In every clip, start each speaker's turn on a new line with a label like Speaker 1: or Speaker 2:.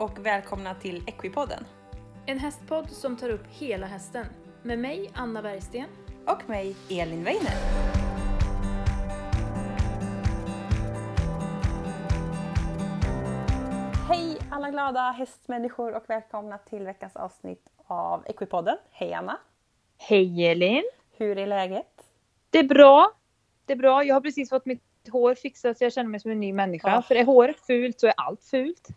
Speaker 1: och välkomna till Equipodden.
Speaker 2: En hästpodd som tar upp hela hästen. Med mig, Anna Bergsten.
Speaker 1: Och mig, Elin Weiner. Hej alla glada hästmänniskor och välkomna till veckans avsnitt av Equipodden. Hej Anna!
Speaker 3: Hej Elin!
Speaker 1: Hur är läget?
Speaker 3: Det är bra. Det är bra. Jag har precis fått mitt hår fixat så jag känner mig som en ny människa.
Speaker 1: Ja.
Speaker 3: För är håret fult så är allt fult.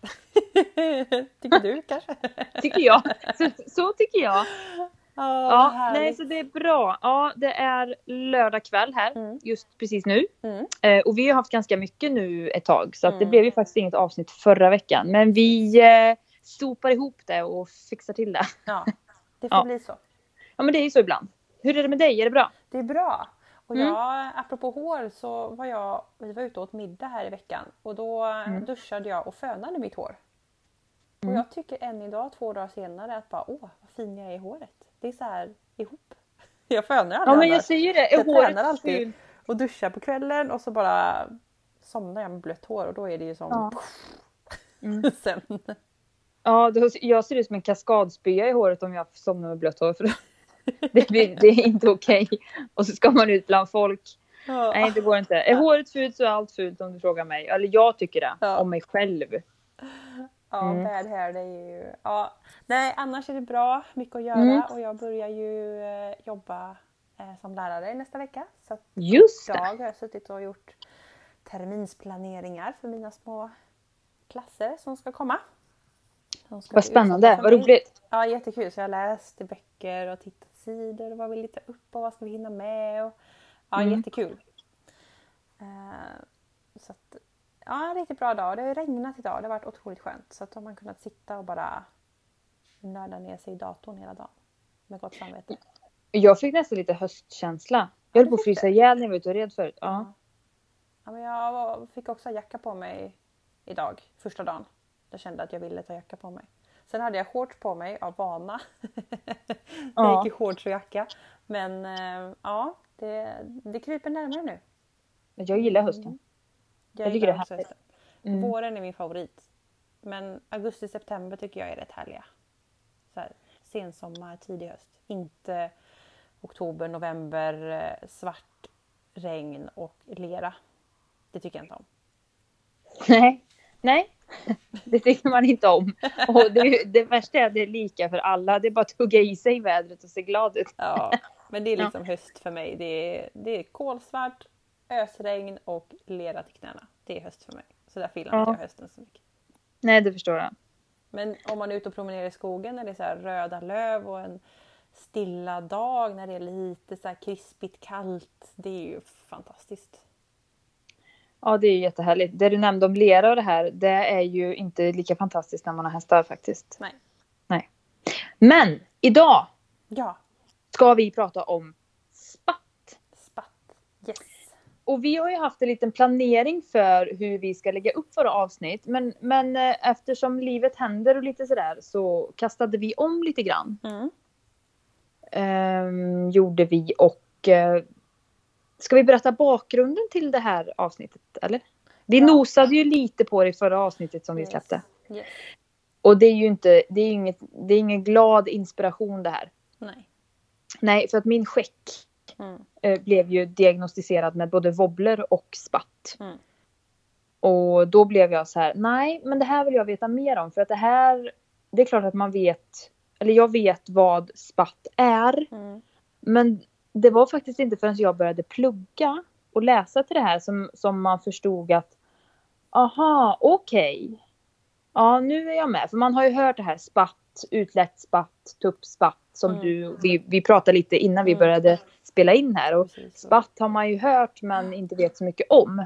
Speaker 1: Tycker du kanske?
Speaker 3: Tycker jag. Så, så tycker jag.
Speaker 1: Ja,
Speaker 3: Ja,
Speaker 1: härligt.
Speaker 3: nej så det är bra. Ja, det är lördag kväll här.
Speaker 1: Mm.
Speaker 3: Just precis nu.
Speaker 1: Mm.
Speaker 3: Eh, och vi har haft ganska mycket nu ett tag. Så att det
Speaker 1: Mm.
Speaker 3: blev ju faktiskt inget avsnitt förra veckan. Men vi eh, sopar ihop det och fixar till det.
Speaker 1: Ja, det får
Speaker 3: Ja.
Speaker 1: bli så.
Speaker 3: Ja men det är ju så ibland. Hur är det med dig? Är det bra?
Speaker 1: Det är bra. Och
Speaker 3: Mm.
Speaker 1: jag, apropå hår så var jag, vi var ute och åt middag här i veckan och då
Speaker 3: Mm.
Speaker 1: duschade jag och fönade mitt hår. Och
Speaker 3: Mm.
Speaker 1: jag tycker än idag, två dagar senare, att bara åh vad fin jag är i håret. Det är så här ihop. Jag fönar aldrig
Speaker 3: Ja men jag
Speaker 1: annars.
Speaker 3: säger det.
Speaker 1: Jag
Speaker 3: håret
Speaker 1: tränar alltid.
Speaker 3: fult?
Speaker 1: Och duschar på kvällen och så bara somnar jag med blött hår och då är det ju som
Speaker 3: Ja. Mm.
Speaker 1: sen.
Speaker 3: Ja, då, jag ser ut som en kaskadspya i håret om jag somnar med blött hår. För det, blir, det är inte okej. Och så ska man ut bland folk. Nej, det går inte. Är håret fult så är allt fult om du frågar mig. Eller jag tycker det.
Speaker 1: Ja.
Speaker 3: Om mig själv.
Speaker 1: Ja,
Speaker 3: Mm.
Speaker 1: bad hair det är ju... Ja. Nej, annars är det bra. Mycket att göra
Speaker 3: Mm.
Speaker 1: och jag börjar ju eh, jobba eh, som lärare nästa vecka. Så
Speaker 3: Just
Speaker 1: idag
Speaker 3: det.
Speaker 1: har jag suttit och gjort terminsplaneringar för mina små klasser som ska komma. Ska
Speaker 3: Vad spännande. Vad roligt.
Speaker 1: Ja, jättekul. Så jag har läst i böcker och tittat sidor och vad vill ta upp och vad ska vi hinna med. Och, ja,
Speaker 3: Mm.
Speaker 1: jättekul. Ja, en riktigt bra dag. Det har regnat idag. Det har varit otroligt skönt. Så att då har man kunnat sitta och bara nörda ner sig i datorn hela dagen. Med gott samvete.
Speaker 3: Jag fick nästan lite höstkänsla. Jag höll på att frysa ihjäl när jag var ute och red förut. Ja.
Speaker 1: Ja, men jag fick också jacka på mig idag, första dagen. Jag kände att jag ville ta jacka på mig. Sen hade jag shorts på mig av vana. jag
Speaker 3: Ja.
Speaker 1: gick i shorts och jacka. Men eh, ja, det, det kryper närmare nu.
Speaker 3: Jag gillar hösten.
Speaker 1: Jag,
Speaker 3: Jag tycker det är härligt. Mm.
Speaker 1: Våren är min favorit. Men augusti-september tycker jag är rätt härliga. Så här, sensommar, tidig höst. Inte oktober, november, eh, svart regn och lera. Det tycker jag inte om.
Speaker 3: Nej. Nej. Det tycker man inte om. Och det, det värsta är att det är lika för alla. Det är bara att hugga i sig vädret och se glad ut.
Speaker 1: Ja, men det är
Speaker 3: Ja.
Speaker 1: liksom höst för mig. Det är, det är kolsvart, ösregn och lera till knäna. Det är höst för mig. Så därför gillar inte
Speaker 3: Ja.
Speaker 1: jag hösten så mycket.
Speaker 3: Nej, det förstår jag.
Speaker 1: Men om man är ute och promenerar i skogen när det är så röda löv och en stilla dag när det är lite så här krispigt kallt. Det är ju fantastiskt.
Speaker 3: Ja, det är ju jättehärligt. Det du nämnde om lera och det här, det är ju inte lika fantastiskt när man har hästar faktiskt.
Speaker 1: Nej.
Speaker 3: Nej. Men idag
Speaker 1: Ja,
Speaker 3: ska vi prata om spatt.
Speaker 1: spatt. Yes.
Speaker 3: Och vi har ju haft en liten planering för hur vi ska lägga upp våra avsnitt. Men, men eh, eftersom livet händer och lite sådär så kastade vi om lite grann.
Speaker 1: Mm.
Speaker 3: Ehm, gjorde vi och eh, ska vi berätta bakgrunden till det här avsnittet eller? Vi
Speaker 1: Ja.
Speaker 3: nosade ju lite på det i förra avsnittet som vi
Speaker 1: Yes.
Speaker 3: släppte.
Speaker 1: Yes.
Speaker 3: Och det är ju inte, det är inget, det är ingen glad inspiration det här.
Speaker 1: Nej.
Speaker 3: Nej, för att min skäck
Speaker 1: Mm.
Speaker 3: eh, blev ju diagnostiserad med både wobbler och spatt.
Speaker 1: Mm.
Speaker 3: Och då blev jag så här, nej, men det här vill jag veta mer om. För att det här, det är klart att man vet, eller jag vet vad spatt är.
Speaker 1: Mm.
Speaker 3: Men det var faktiskt inte förrän jag började plugga och läsa till det här som, som man förstod att aha, okej. Ja, nu är jag med. För man har ju hört det här spatt, utlätt spatt, tuppspatt som
Speaker 1: Mm.
Speaker 3: du, vi, vi pratade lite innan vi
Speaker 1: Mm.
Speaker 3: började spela in här. Och
Speaker 1: Precis.
Speaker 3: spatt har man ju hört men inte vet så mycket om.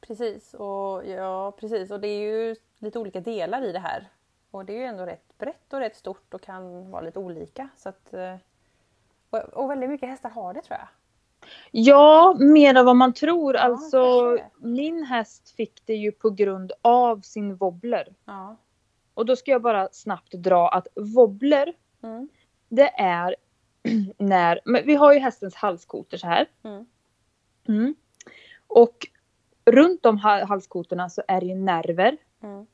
Speaker 1: Precis, och, ja, precis. och det är ju lite olika delar i det här. Och det är ju ändå rätt brett och rätt stort och kan vara lite olika. Så att, eh, och, och väldigt mycket hästar har det tror jag.
Speaker 3: Ja, mer än vad man tror.
Speaker 1: Ja,
Speaker 3: alltså, min häst fick det ju på grund av sin wobbler.
Speaker 1: Ja.
Speaker 3: Och då ska jag bara snabbt dra att wobbler,
Speaker 1: Mm.
Speaker 3: Det är när, men vi har ju hästens halskotor så här.
Speaker 1: Mm.
Speaker 3: Mm. Och runt om ha- halskotorna så är det ju nerver.
Speaker 1: Mm.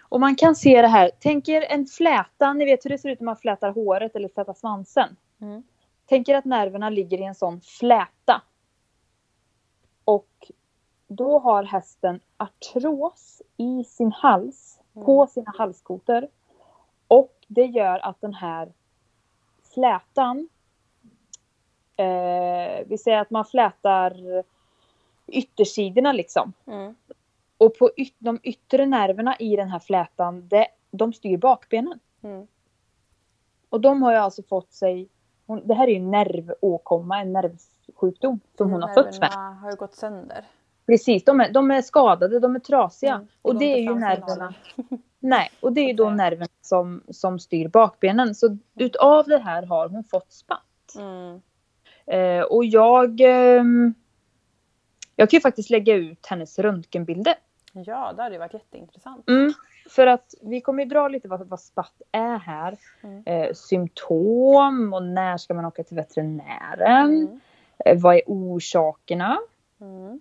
Speaker 3: Och man kan se det här. Tänk er en fläta. Ni vet hur det ser ut när man flätar håret eller flätar svansen.
Speaker 1: Mm.
Speaker 3: Tänk er att nerverna ligger i en sån fläta. Och då har hästen artros i sin hals, på sina halskotor. Och det gör att den här flätan, eh, vi säger att man flätar yttersidorna liksom.
Speaker 1: Mm.
Speaker 3: Och på yt- de yttre nerverna i den här flätan, det, de styr bakbenen.
Speaker 1: Mm.
Speaker 3: Och de har ju alltså fått sig, hon, det här är ju en nervåkomma, en nervsjukdom som hon har fötts med.
Speaker 1: Nerverna har ju gått sönder.
Speaker 3: Precis, de är, de är skadade, de är trasiga.
Speaker 1: Mm,
Speaker 3: och det är ju nerverna. Nej, och det är ju då
Speaker 1: Okej.
Speaker 3: nerverna som, som styr bakbenen. Så utav det här har hon fått spatt.
Speaker 1: Mm.
Speaker 3: Eh, och jag... ehm, jag kan ju faktiskt lägga ut hennes röntgenbilder.
Speaker 1: Ja, det hade ju varit jätteintressant.
Speaker 3: Mm, för att vi kommer ju dra lite vad, vad spatt är här.
Speaker 1: Mm.
Speaker 3: Eh, symptom och när ska man åka till veterinären.
Speaker 1: Mm.
Speaker 3: Eh, vad är orsakerna?
Speaker 1: Mm.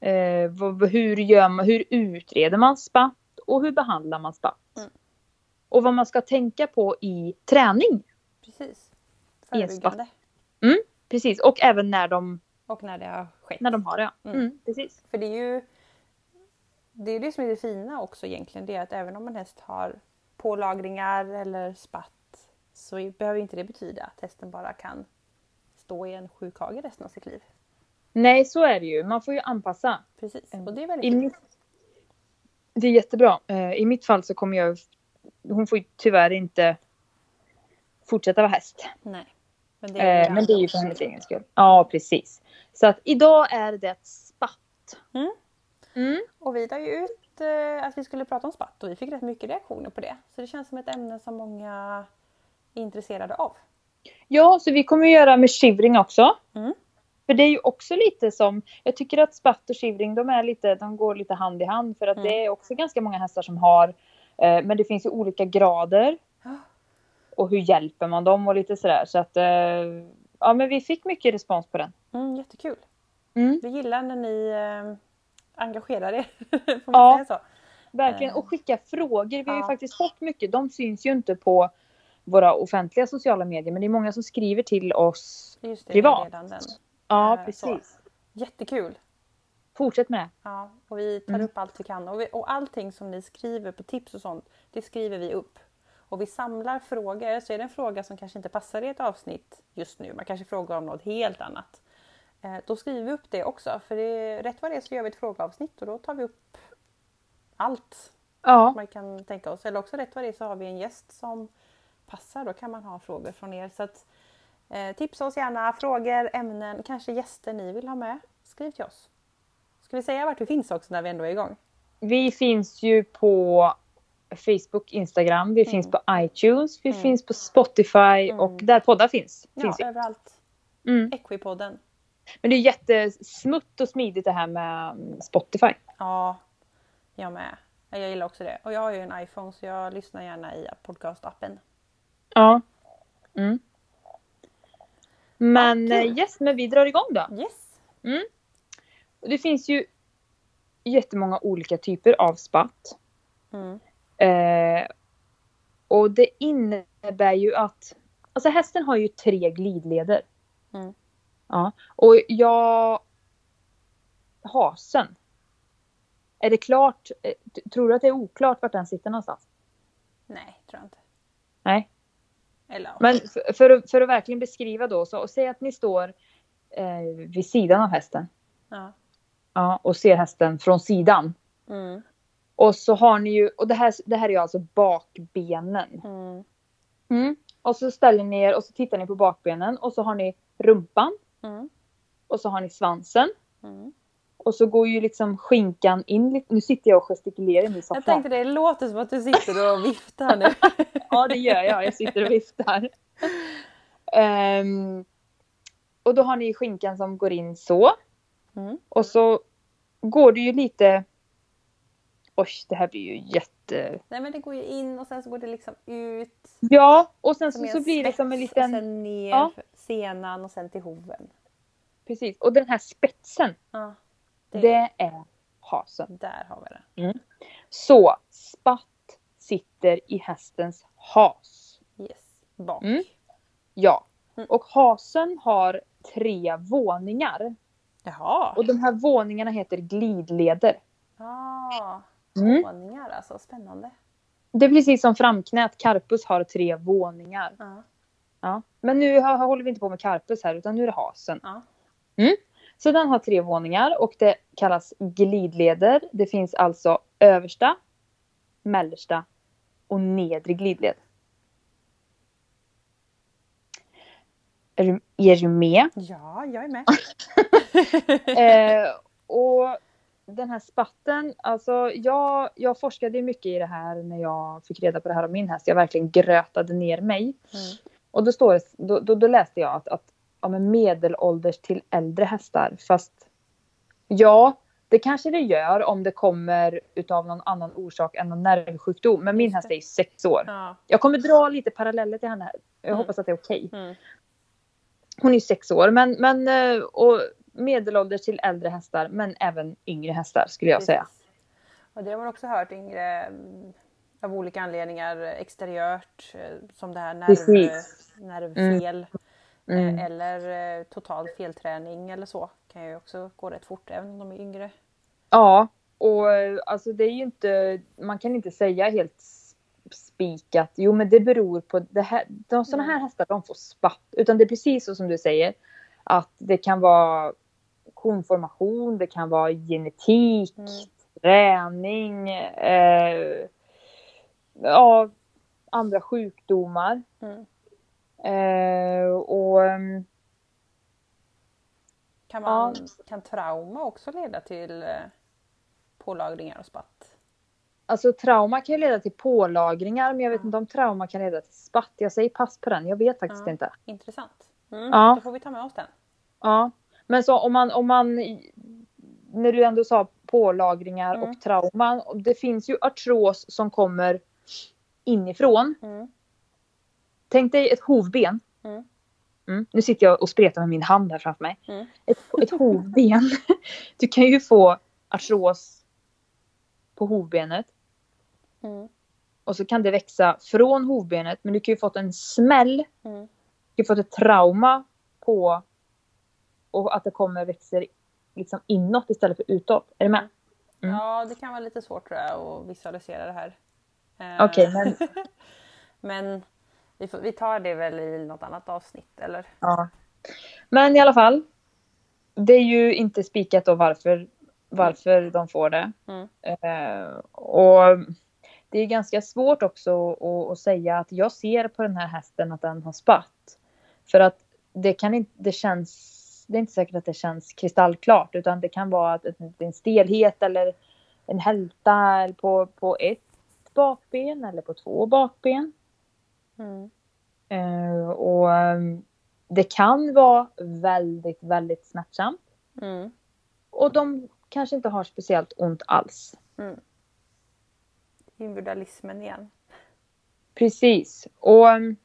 Speaker 3: Eh, vad, hur, gör man, hur utreder man spatt? Och hur behandlar man spatt?
Speaker 1: Mm.
Speaker 3: Och vad man ska tänka på i träning.
Speaker 1: Precis. Förebyggande.
Speaker 3: Precis, och även när de,
Speaker 1: Och när det har skett.
Speaker 3: när de har det. ja.
Speaker 1: Mm.
Speaker 3: Mm, precis.
Speaker 1: För det är ju det, är det som är det fina också egentligen. Det är att även om en häst har pålagringar eller spatt så behöver inte det betyda att hästen bara kan stå i en sjukhage resten av sitt liv.
Speaker 3: Nej, så är det ju. Man får ju anpassa.
Speaker 1: Precis.
Speaker 3: Mm.
Speaker 1: Och det är väldigt
Speaker 3: I mitt, det är jättebra. Eh, I mitt fall så kommer jag... Hon får ju tyvärr inte fortsätta vara häst.
Speaker 1: Nej. Men det är,
Speaker 3: Eh, men det är ju för hennes egen skull. Ja, precis. Så att idag är det spatt.
Speaker 1: Mm.
Speaker 3: Mm.
Speaker 1: Och vi la ju ut eh, att vi skulle prata om spatt och vi fick rätt mycket reaktioner på det. Så det känns som ett ämne som många är intresserade av.
Speaker 3: Ja, så vi kommer att göra med shivring också.
Speaker 1: Mm.
Speaker 3: För det är ju också lite som, jag tycker att spatt och shivring de, är lite, de går lite hand i hand för att
Speaker 1: Mm.
Speaker 3: det är också ganska många hästar som har, eh, men det finns ju olika grader.
Speaker 1: Ja.
Speaker 3: Och hur hjälper man dem och lite sådär. Så att, eh, ja men vi fick mycket respons på den.
Speaker 1: Mm, jättekul.
Speaker 3: Mm.
Speaker 1: Vi gillar när ni eh, engagerar er. Får man
Speaker 3: Ja.
Speaker 1: säga så?
Speaker 3: Verkligen,
Speaker 1: Eh.
Speaker 3: och skicka frågor. Vi har ju
Speaker 1: Ja.
Speaker 3: faktiskt fått mycket. De syns ju inte på våra offentliga sociala medier men det är många som skriver till oss.
Speaker 1: Just det,
Speaker 3: Privat. Ja,
Speaker 1: Eh,
Speaker 3: precis.
Speaker 1: Jättekul.
Speaker 3: Fortsätt med det.
Speaker 1: Ja, och vi tar
Speaker 3: Mm.
Speaker 1: upp allt vi kan. Och, vi, och allting som ni skriver på tips och sånt, det skriver vi upp. Och vi samlar frågor, så är det en fråga som kanske inte passar i ett avsnitt just nu, man kanske frågar om något helt annat. Eh, då skriver vi upp det också, för det är, rätt vad det är så gör vi ett frågeavsnitt och då tar vi upp allt
Speaker 3: Ja,
Speaker 1: man kan tänka oss. Eller också rätt vad det är så har vi en gäst som passar, då kan man ha frågor från er. Så att, eh, tipsa oss gärna, frågor, ämnen, kanske gäster ni vill ha med. Skriv till oss. Ska vi säga vart vi finns också när vi ändå är igång?
Speaker 3: vi finns ju på Facebook, Instagram, vi finns på iTunes, vi
Speaker 1: Mm.
Speaker 3: finns på Spotify och där poddar finns.
Speaker 1: Ja,
Speaker 3: finns
Speaker 1: överallt.
Speaker 3: Mm.
Speaker 1: Equipodden.
Speaker 3: Men det är jättesmutt och smidigt det här med mm, Spotify.
Speaker 1: Ja, jag med. Jag gillar också det. Och jag har ju en iPhone så jag lyssnar gärna i podcastappen.
Speaker 3: Ja. Mm. Men
Speaker 1: kul.
Speaker 3: eh, yes, men vi drar igång då.
Speaker 1: Yes!
Speaker 3: Och Det finns ju jättemånga olika typer av spatt.
Speaker 1: Mm.
Speaker 3: Eh, och det innebär ju att Alltså hästen har ju tre glidleder.
Speaker 1: Mm.
Speaker 3: Ja. Och jag... Hasen. Är det klart? eh, Tror du att det är oklart vart den sitter någonstans?
Speaker 1: Nej, tror jag inte.
Speaker 3: Nej.
Speaker 1: Eller.
Speaker 3: Men för, för, att, för att verkligen beskriva då, så och säg att ni står eh, vid sidan av hästen.
Speaker 1: ja.
Speaker 3: Ja, och ser hästen från sidan.
Speaker 1: Mm.
Speaker 3: Och så har ni ju, och det här, det här är ju alltså bakbenen.
Speaker 1: Mm.
Speaker 3: Mm. Och så ställer ni er och så tittar ni på bakbenen och så har ni rumpan
Speaker 1: Mm.
Speaker 3: och så har ni svansen. Och så går ju liksom skinkan in lite. Nu sitter jag och gestikulerar i min
Speaker 1: Jag
Speaker 3: soffa.
Speaker 1: tänkte det låter som att du sitter och viftar nu.
Speaker 3: Ja det gör jag, jag sitter och viftar. Ehm, och då har ni skinkan som går in så.
Speaker 1: Mm.
Speaker 3: Och så går det ju lite... Oj, det här blir ju jätte...
Speaker 1: Nej men det går ju in och sen så går det liksom ut.
Speaker 3: Ja, och sen så, så blir det som en liten...
Speaker 1: Och sen ner
Speaker 3: Ja.
Speaker 1: senan och sen till hoven.
Speaker 3: Precis, och den här spetsen,
Speaker 1: Ja, det,
Speaker 3: det är hasen.
Speaker 1: Där har vi det.
Speaker 3: Så, spatt sitter i hästens has.
Speaker 1: Yes. Bak.
Speaker 3: Mm. Ja.
Speaker 1: Mm.
Speaker 3: Och hasen har tre våningar.
Speaker 1: Jaha.
Speaker 3: Och de här våningarna heter glidleder.
Speaker 1: Ah,
Speaker 3: Mm.
Speaker 1: våningar alltså. Spännande.
Speaker 3: Det är precis som framknät. Carpus har tre våningar.
Speaker 1: Ja.
Speaker 3: Ja. Men nu håller vi inte på med carpus här utan nu är det hasen.
Speaker 1: Ja.
Speaker 3: Så den har tre våningar och det kallas glidleder. Det finns alltså översta, mellersta och nedre glidled. Är du, är du med?
Speaker 1: ja, jag är med.
Speaker 3: Eh, och den här spatten, alltså jag, jag forskade mycket i det här när jag fick reda på det här om min häst. Jag verkligen grötade ner mig.
Speaker 1: Mm.
Speaker 3: Och då, står det, då, då, då läste jag att, att ja, men medelålders till äldre hästar. Fast ja, det kanske det gör om det kommer utav någon annan orsak än någon nervsjukdom. Men min häst är ju sex år.
Speaker 1: Ja.
Speaker 3: Jag kommer dra lite paralleller till henne här. Jag
Speaker 1: Mm.
Speaker 3: hoppas att det är okej.
Speaker 1: Mm.
Speaker 3: Hon är ju sex år. Men, men eh, och medelålders till äldre hästar. Men även yngre hästar skulle jag säga.
Speaker 1: Och det har man också hört yngre mm, av olika anledningar exteriört eh, som det här nerv,
Speaker 3: Precis.
Speaker 1: nervfel
Speaker 3: Mm.
Speaker 1: Eh, eller eh, total felträning eller så kan ju också gå rätt fort även om de är yngre.
Speaker 3: Ja, och eh, alltså det är ju inte, man kan inte säga helt spikat, jo men det beror på, det här, de, sådana här
Speaker 1: Mm.
Speaker 3: hästar de får spatt. Utan det är precis så som du säger, att det kan vara konformation, det kan vara genetik,
Speaker 1: Mm.
Speaker 3: träning, eh, ja, andra sjukdomar.
Speaker 1: Mm.
Speaker 3: Eh, och ehm,
Speaker 1: Kan, man, kan trauma också leda till eh, pålagringar och spatt?
Speaker 3: Alltså trauma kan ju leda till pålagringar men jag vet
Speaker 1: Ja.
Speaker 3: inte om trauma kan leda till spatt. Jag säger pass på den, jag vet faktiskt
Speaker 1: Ja.
Speaker 3: inte.
Speaker 1: Intressant. Mm,
Speaker 3: Ja.
Speaker 1: Då får vi ta med oss den.
Speaker 3: Ja. Men så om man, om man, när du ändå sa pålagringar
Speaker 1: Mm.
Speaker 3: och trauman. Det finns ju artros som kommer inifrån.
Speaker 1: Mm.
Speaker 3: Tänk dig ett hovben.
Speaker 1: Mm.
Speaker 3: Mm. Nu sitter jag och spretar med min hand här framför mig.
Speaker 1: Mm.
Speaker 3: Ett, ett hovben. Du kan ju få artros på hovbenet.
Speaker 1: Mm.
Speaker 3: Och så kan det växa från hovbenet. Men du kan ju fått en smäll.
Speaker 1: Mm.
Speaker 3: Du kan ju fått ett trauma på. Och att det kommer växer liksom inåt istället för utåt. Är du med? Mm.
Speaker 1: Ja, det kan vara lite svårt tror jag att visualisera det här. Eh,
Speaker 3: Okej, men
Speaker 1: men vi, får, vi tar det väl i något annat avsnitt eller?
Speaker 3: Ja. Men i alla fall. Det är ju inte spikat då varför, varför de får det.
Speaker 1: Mm.
Speaker 3: Eh, och det är ganska svårt också att, att säga att jag ser på den här hästen att den har spatt. För att det kan inte, det känns, det är inte säkert att det känns kristallklart utan det kan vara att det är en stelhet eller en hälta på, på ett bakben eller på två bakben.
Speaker 1: Mm.
Speaker 3: Eh, och ehm, det kan vara väldigt, väldigt smärtsamt.
Speaker 1: Mm.
Speaker 3: Och de kanske inte har speciellt ont alls.
Speaker 1: Mm. Individualismen igen.
Speaker 3: Precis. Och ehm,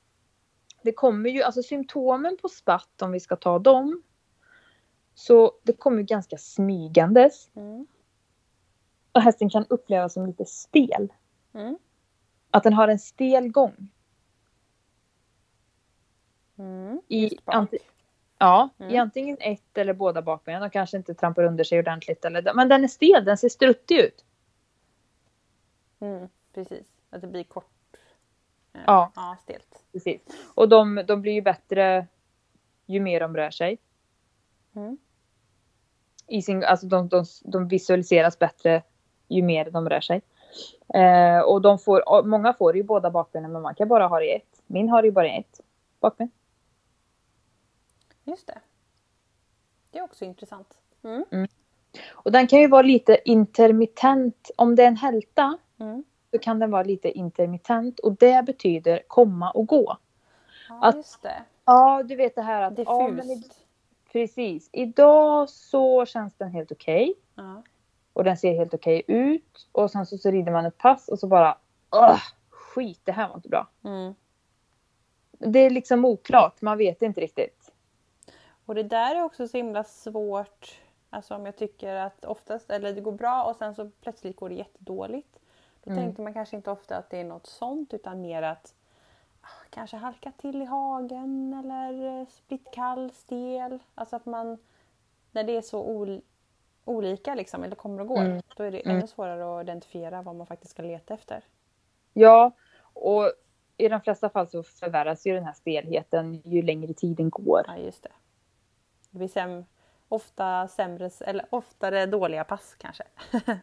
Speaker 3: det kommer ju, alltså symptomen på spatt om vi ska ta dem. Så det kommer ganska smygandes.
Speaker 1: Mm.
Speaker 3: Och hästen kan upplevas som lite stel.
Speaker 1: Mm.
Speaker 3: Att den har en stel gång.
Speaker 1: Mm.
Speaker 3: I anti- Ja, i
Speaker 1: Mm.
Speaker 3: antingen ett eller båda bakbenen. De kanske inte trampar under sig ordentligt. Eller, men den är stel, den ser struttig ut.
Speaker 1: Mm. Precis, att det blir kort. eh,
Speaker 3: Ja.
Speaker 1: ja stelt.
Speaker 3: Precis. Och de, de blir ju bättre ju mer de rör sig.
Speaker 1: Mm.
Speaker 3: I sin, alltså de, de, de visualiseras bättre ju mer de rör sig. Eh, och de får, många får ju båda bakbenen men man kan bara ha det i ett. Min har ju bara ett bakben.
Speaker 1: Just det. Det är också intressant. Mm.
Speaker 3: Och den kan ju vara lite intermittent. Om det är en hälta
Speaker 1: Mm.
Speaker 3: så kan den vara lite intermittent och det betyder komma och gå.
Speaker 1: Ja,
Speaker 3: Att-
Speaker 1: just det.
Speaker 3: Ja, du vet det här att... Ja,
Speaker 1: Diffust.
Speaker 3: precis. Idag så känns den helt okej.
Speaker 1: Ja.
Speaker 3: Och den ser helt okej ut. Och sen så, så rider man ett pass och så bara... Skit, det här var inte bra.
Speaker 1: Mm.
Speaker 3: Det är liksom oklart, man vet inte riktigt.
Speaker 1: Och det där är också så himla svårt. Alltså om jag tycker att oftast, eller det går bra och sen så plötsligt går det jättedåligt. Då
Speaker 3: Mm.
Speaker 1: tänker man kanske inte ofta att det är något sånt utan mer att ah, kanske halka till i hagen eller eh, blivit kall, stel. Alltså att man när det är så ol, olika liksom, eller kommer och går,
Speaker 3: Mm.
Speaker 1: då är det
Speaker 3: Mm.
Speaker 1: ännu svårare att identifiera vad man faktiskt ska leta efter.
Speaker 3: Ja, och i de flesta fall så förvärras ju den här stelheten ju längre tiden går.
Speaker 1: Ja, just det. Det blir säm, ofta sämre, eller oftare dåliga pass kanske.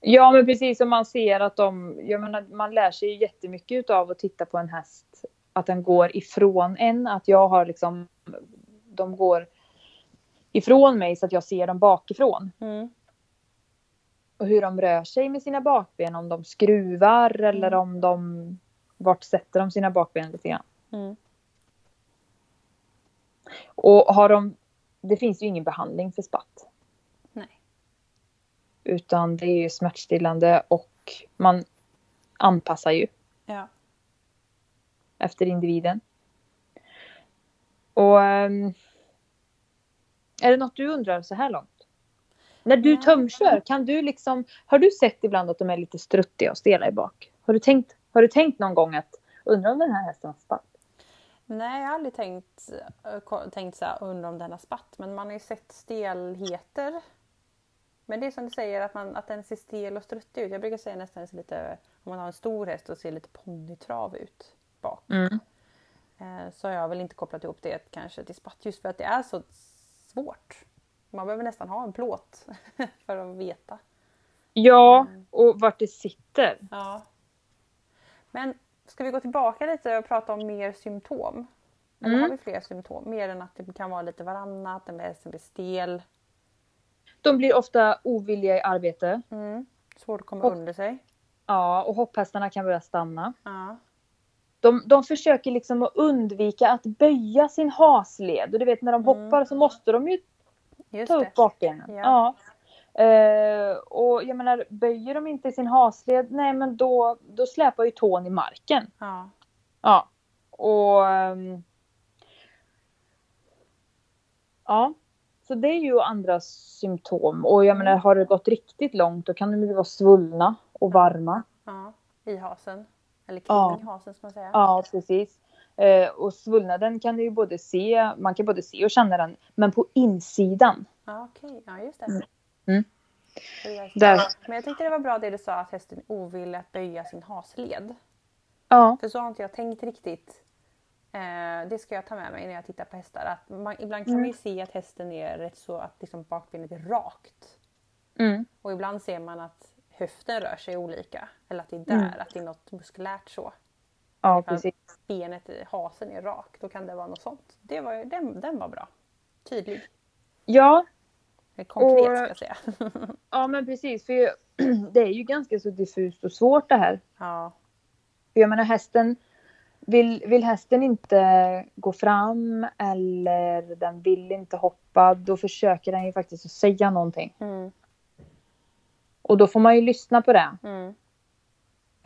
Speaker 3: Ja, men precis som man ser att de, jag menar, man lär sig ju jättemycket av att titta på en häst. Att den går ifrån en, att jag har liksom, de går ifrån mig så att jag ser dem bakifrån.
Speaker 1: Mm.
Speaker 3: Och hur de rör sig med sina bakben, om de skruvar eller
Speaker 1: Mm.
Speaker 3: om de, vart sätter de sina bakben lite grann.
Speaker 1: Mm.
Speaker 3: Och har de, det finns ju ingen behandling för spatt.
Speaker 1: Nej.
Speaker 3: Utan det är ju smärtstillande och man anpassar ju
Speaker 1: Ja.
Speaker 3: efter individen. Och ehm, är det något du undrar så här långt? När du tömkör, kan du liksom, har du sett ibland att de är lite struttiga och stela i bak? Har du tänkt, har du tänkt någon gång att undra om den här hästen har spatt?
Speaker 1: Nej, jag har aldrig tänkt, ko- tänkt så här, undra om den har spatt. Men man har ju sett stelheter. Men det är som du säger, att, man, att den ser stel och struttig ut. Jag brukar säga nästan ser lite, om man har en stor häst och ser lite ponnytrav ut bak.
Speaker 3: Mm.
Speaker 1: Eh, så har jag väl inte kopplat ihop det kanske till spatt just för att det är så svårt. Man behöver nästan ha en plåt för att veta.
Speaker 3: Ja, och vart det sitter.
Speaker 1: Ja. Men ska vi gå tillbaka lite och prata om mer symptom? Eller
Speaker 3: Mm.
Speaker 1: har vi fler symptom? Mer än att det kan vara lite varannat, en hästen blir stel,
Speaker 3: De blir ofta ovilliga i arbete.
Speaker 1: mm. svårt att komma
Speaker 3: Och-
Speaker 1: under sig.
Speaker 3: Ja, och hopphästarna kan börja stanna.
Speaker 1: Ja.
Speaker 3: De, de försöker liksom att undvika att böja sin hasled. Och du vet när de
Speaker 1: Mm.
Speaker 3: hoppar så måste de ju
Speaker 1: Just
Speaker 3: ta
Speaker 1: det.
Speaker 3: upp bakbenen.
Speaker 1: Ja.
Speaker 3: Ja. Eh, och jag menar, böjer de inte sin hasled, nej men då, då släpar ju tån i marken.
Speaker 1: Ja.
Speaker 3: Ja. Och... ehm, ja. Så det är ju andra symptom. Och jag menar, har det gått riktigt långt då kan de ju vara svullna och varma.
Speaker 1: ja. I hasen. Eller kring
Speaker 3: Ja.
Speaker 1: hasen ska man säga.
Speaker 3: Ja, precis. Eh, och svullnaden kan du ju både se, man kan både se och känna den, men på insidan.
Speaker 1: Ja, okej. Ja, just det.
Speaker 3: Mm.
Speaker 1: Är-
Speaker 3: Där.
Speaker 1: Men jag tyckte det var bra det du sa att hästen är ovillig att böja sin hasled.
Speaker 3: Ja.
Speaker 1: För så har inte jag tänkt riktigt. Eh, det ska jag ta med mig när jag tittar på hästar. Att man, ibland kan
Speaker 3: Mm.
Speaker 1: man ju se att hästen är rätt så att liksom bakbenet är rakt.
Speaker 3: Mm.
Speaker 1: Och ibland ser man att höften rör sig olika. Eller att det är där,
Speaker 3: Mm.
Speaker 1: att det är något muskulärt så.
Speaker 3: Ja, precis.
Speaker 1: Benet, i hasen är rak. Då kan det vara något sånt. Det var, den, den var bra. Tydlig.
Speaker 3: Ja,
Speaker 1: Konkret
Speaker 3: Och-
Speaker 1: ska jag säga.
Speaker 3: ja men precis. För det är ju ganska så diffust och svårt det här.
Speaker 1: ja.
Speaker 3: För jag menar hästen, vill, vill hästen inte gå fram eller den vill inte hoppa, då försöker den ju faktiskt att säga någonting.
Speaker 1: Mm,
Speaker 3: Och då får man ju lyssna på det.
Speaker 1: mm,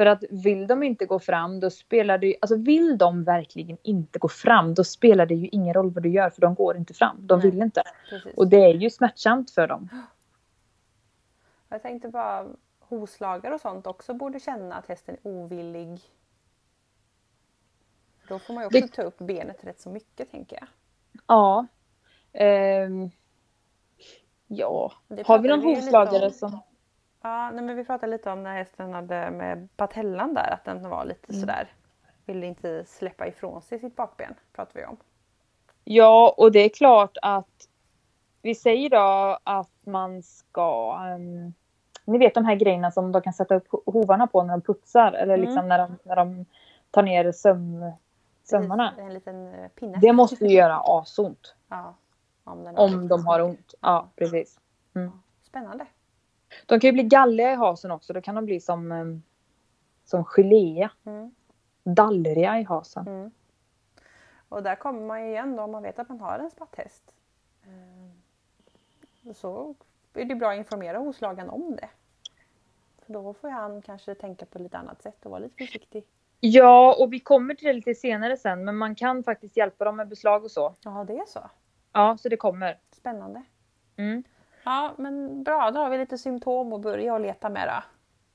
Speaker 3: För att vill de inte gå fram, då spelar det ju, alltså vill de verkligen inte gå fram, då spelar det ju ingen roll vad du gör, för de går inte fram. De
Speaker 1: Nej.
Speaker 3: vill inte.
Speaker 1: precis.
Speaker 3: Och det är ju smärtsamt för dem.
Speaker 1: Jag tänkte bara hovslagare och sånt också borde känna att hästen är ovillig. Då får man ju också
Speaker 3: Det-
Speaker 1: ta upp benet rätt så mycket tänker jag.
Speaker 3: Ja. Ehm, ja. Har vi någon hovslagare
Speaker 1: om-
Speaker 3: som...
Speaker 1: Ja, nej, men vi pratade lite om när hästen hade med patellan där, att den var lite
Speaker 3: Mm.
Speaker 1: sådär. Ville inte släppa ifrån sig sitt bakben, pratade vi om.
Speaker 3: Ja, och det är klart att vi säger då att man ska... ehm, ni vet de här grejerna som de kan sätta upp ho- hovarna på när de putsar eller
Speaker 1: Mm.
Speaker 3: liksom när de, när de tar ner söm, sömmarna.
Speaker 1: En liten eh, pinne.
Speaker 3: Det måste ju göra asont
Speaker 1: Ja, om
Speaker 3: om de har ont. Ja, precis.
Speaker 1: Spännande.
Speaker 3: De kan ju bli galliga i hasen också. Då kan de bli som, ehm, som gelé.
Speaker 1: Mm.
Speaker 3: Dallriga i hasen.
Speaker 1: Mm. Och där kommer man ju igen då om man vet att man har en spatthäst. Eh, Så är det bra att informera hovslagaren om det. För då får han kanske tänka på lite annat sätt och vara lite försiktig.
Speaker 3: Ja, och vi kommer till det lite senare sen. Men man kan faktiskt hjälpa dem med beslag och så.
Speaker 1: Ja, det är så.
Speaker 3: Ja, så det kommer.
Speaker 1: Spännande.
Speaker 3: Mm.
Speaker 1: Ja, men bra. Då har vi lite symptom att börja och leta med då.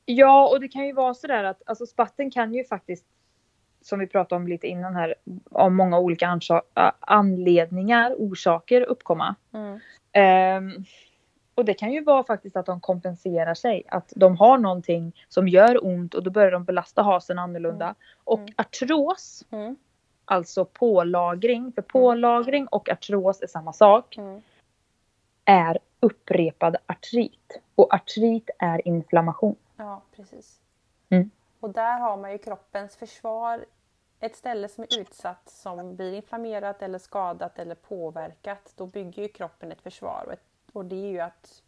Speaker 3: Ja, och det kan ju vara sådär att alltså spatten kan ju faktiskt, som vi pratade om lite innan här, av många olika anledningar, orsaker uppkomma.
Speaker 1: Mm.
Speaker 3: Ehm, och det kan ju vara faktiskt att de kompenserar sig, att de har någonting som gör ont och då börjar de belasta hasen annorlunda. Och
Speaker 1: Mm.
Speaker 3: artros,
Speaker 1: Mm.
Speaker 3: alltså pålagring, för pålagring och artros är samma sak,
Speaker 1: Mm.
Speaker 3: är upprepad artrit. Och artrit är inflammation.
Speaker 1: Ja, precis.
Speaker 3: Mm.
Speaker 1: Och där har man ju kroppens försvar. Ett ställe som är utsatt som blir inflammerat eller skadat eller påverkat. Då bygger ju kroppen ett försvar. Och, ett, och det är ju att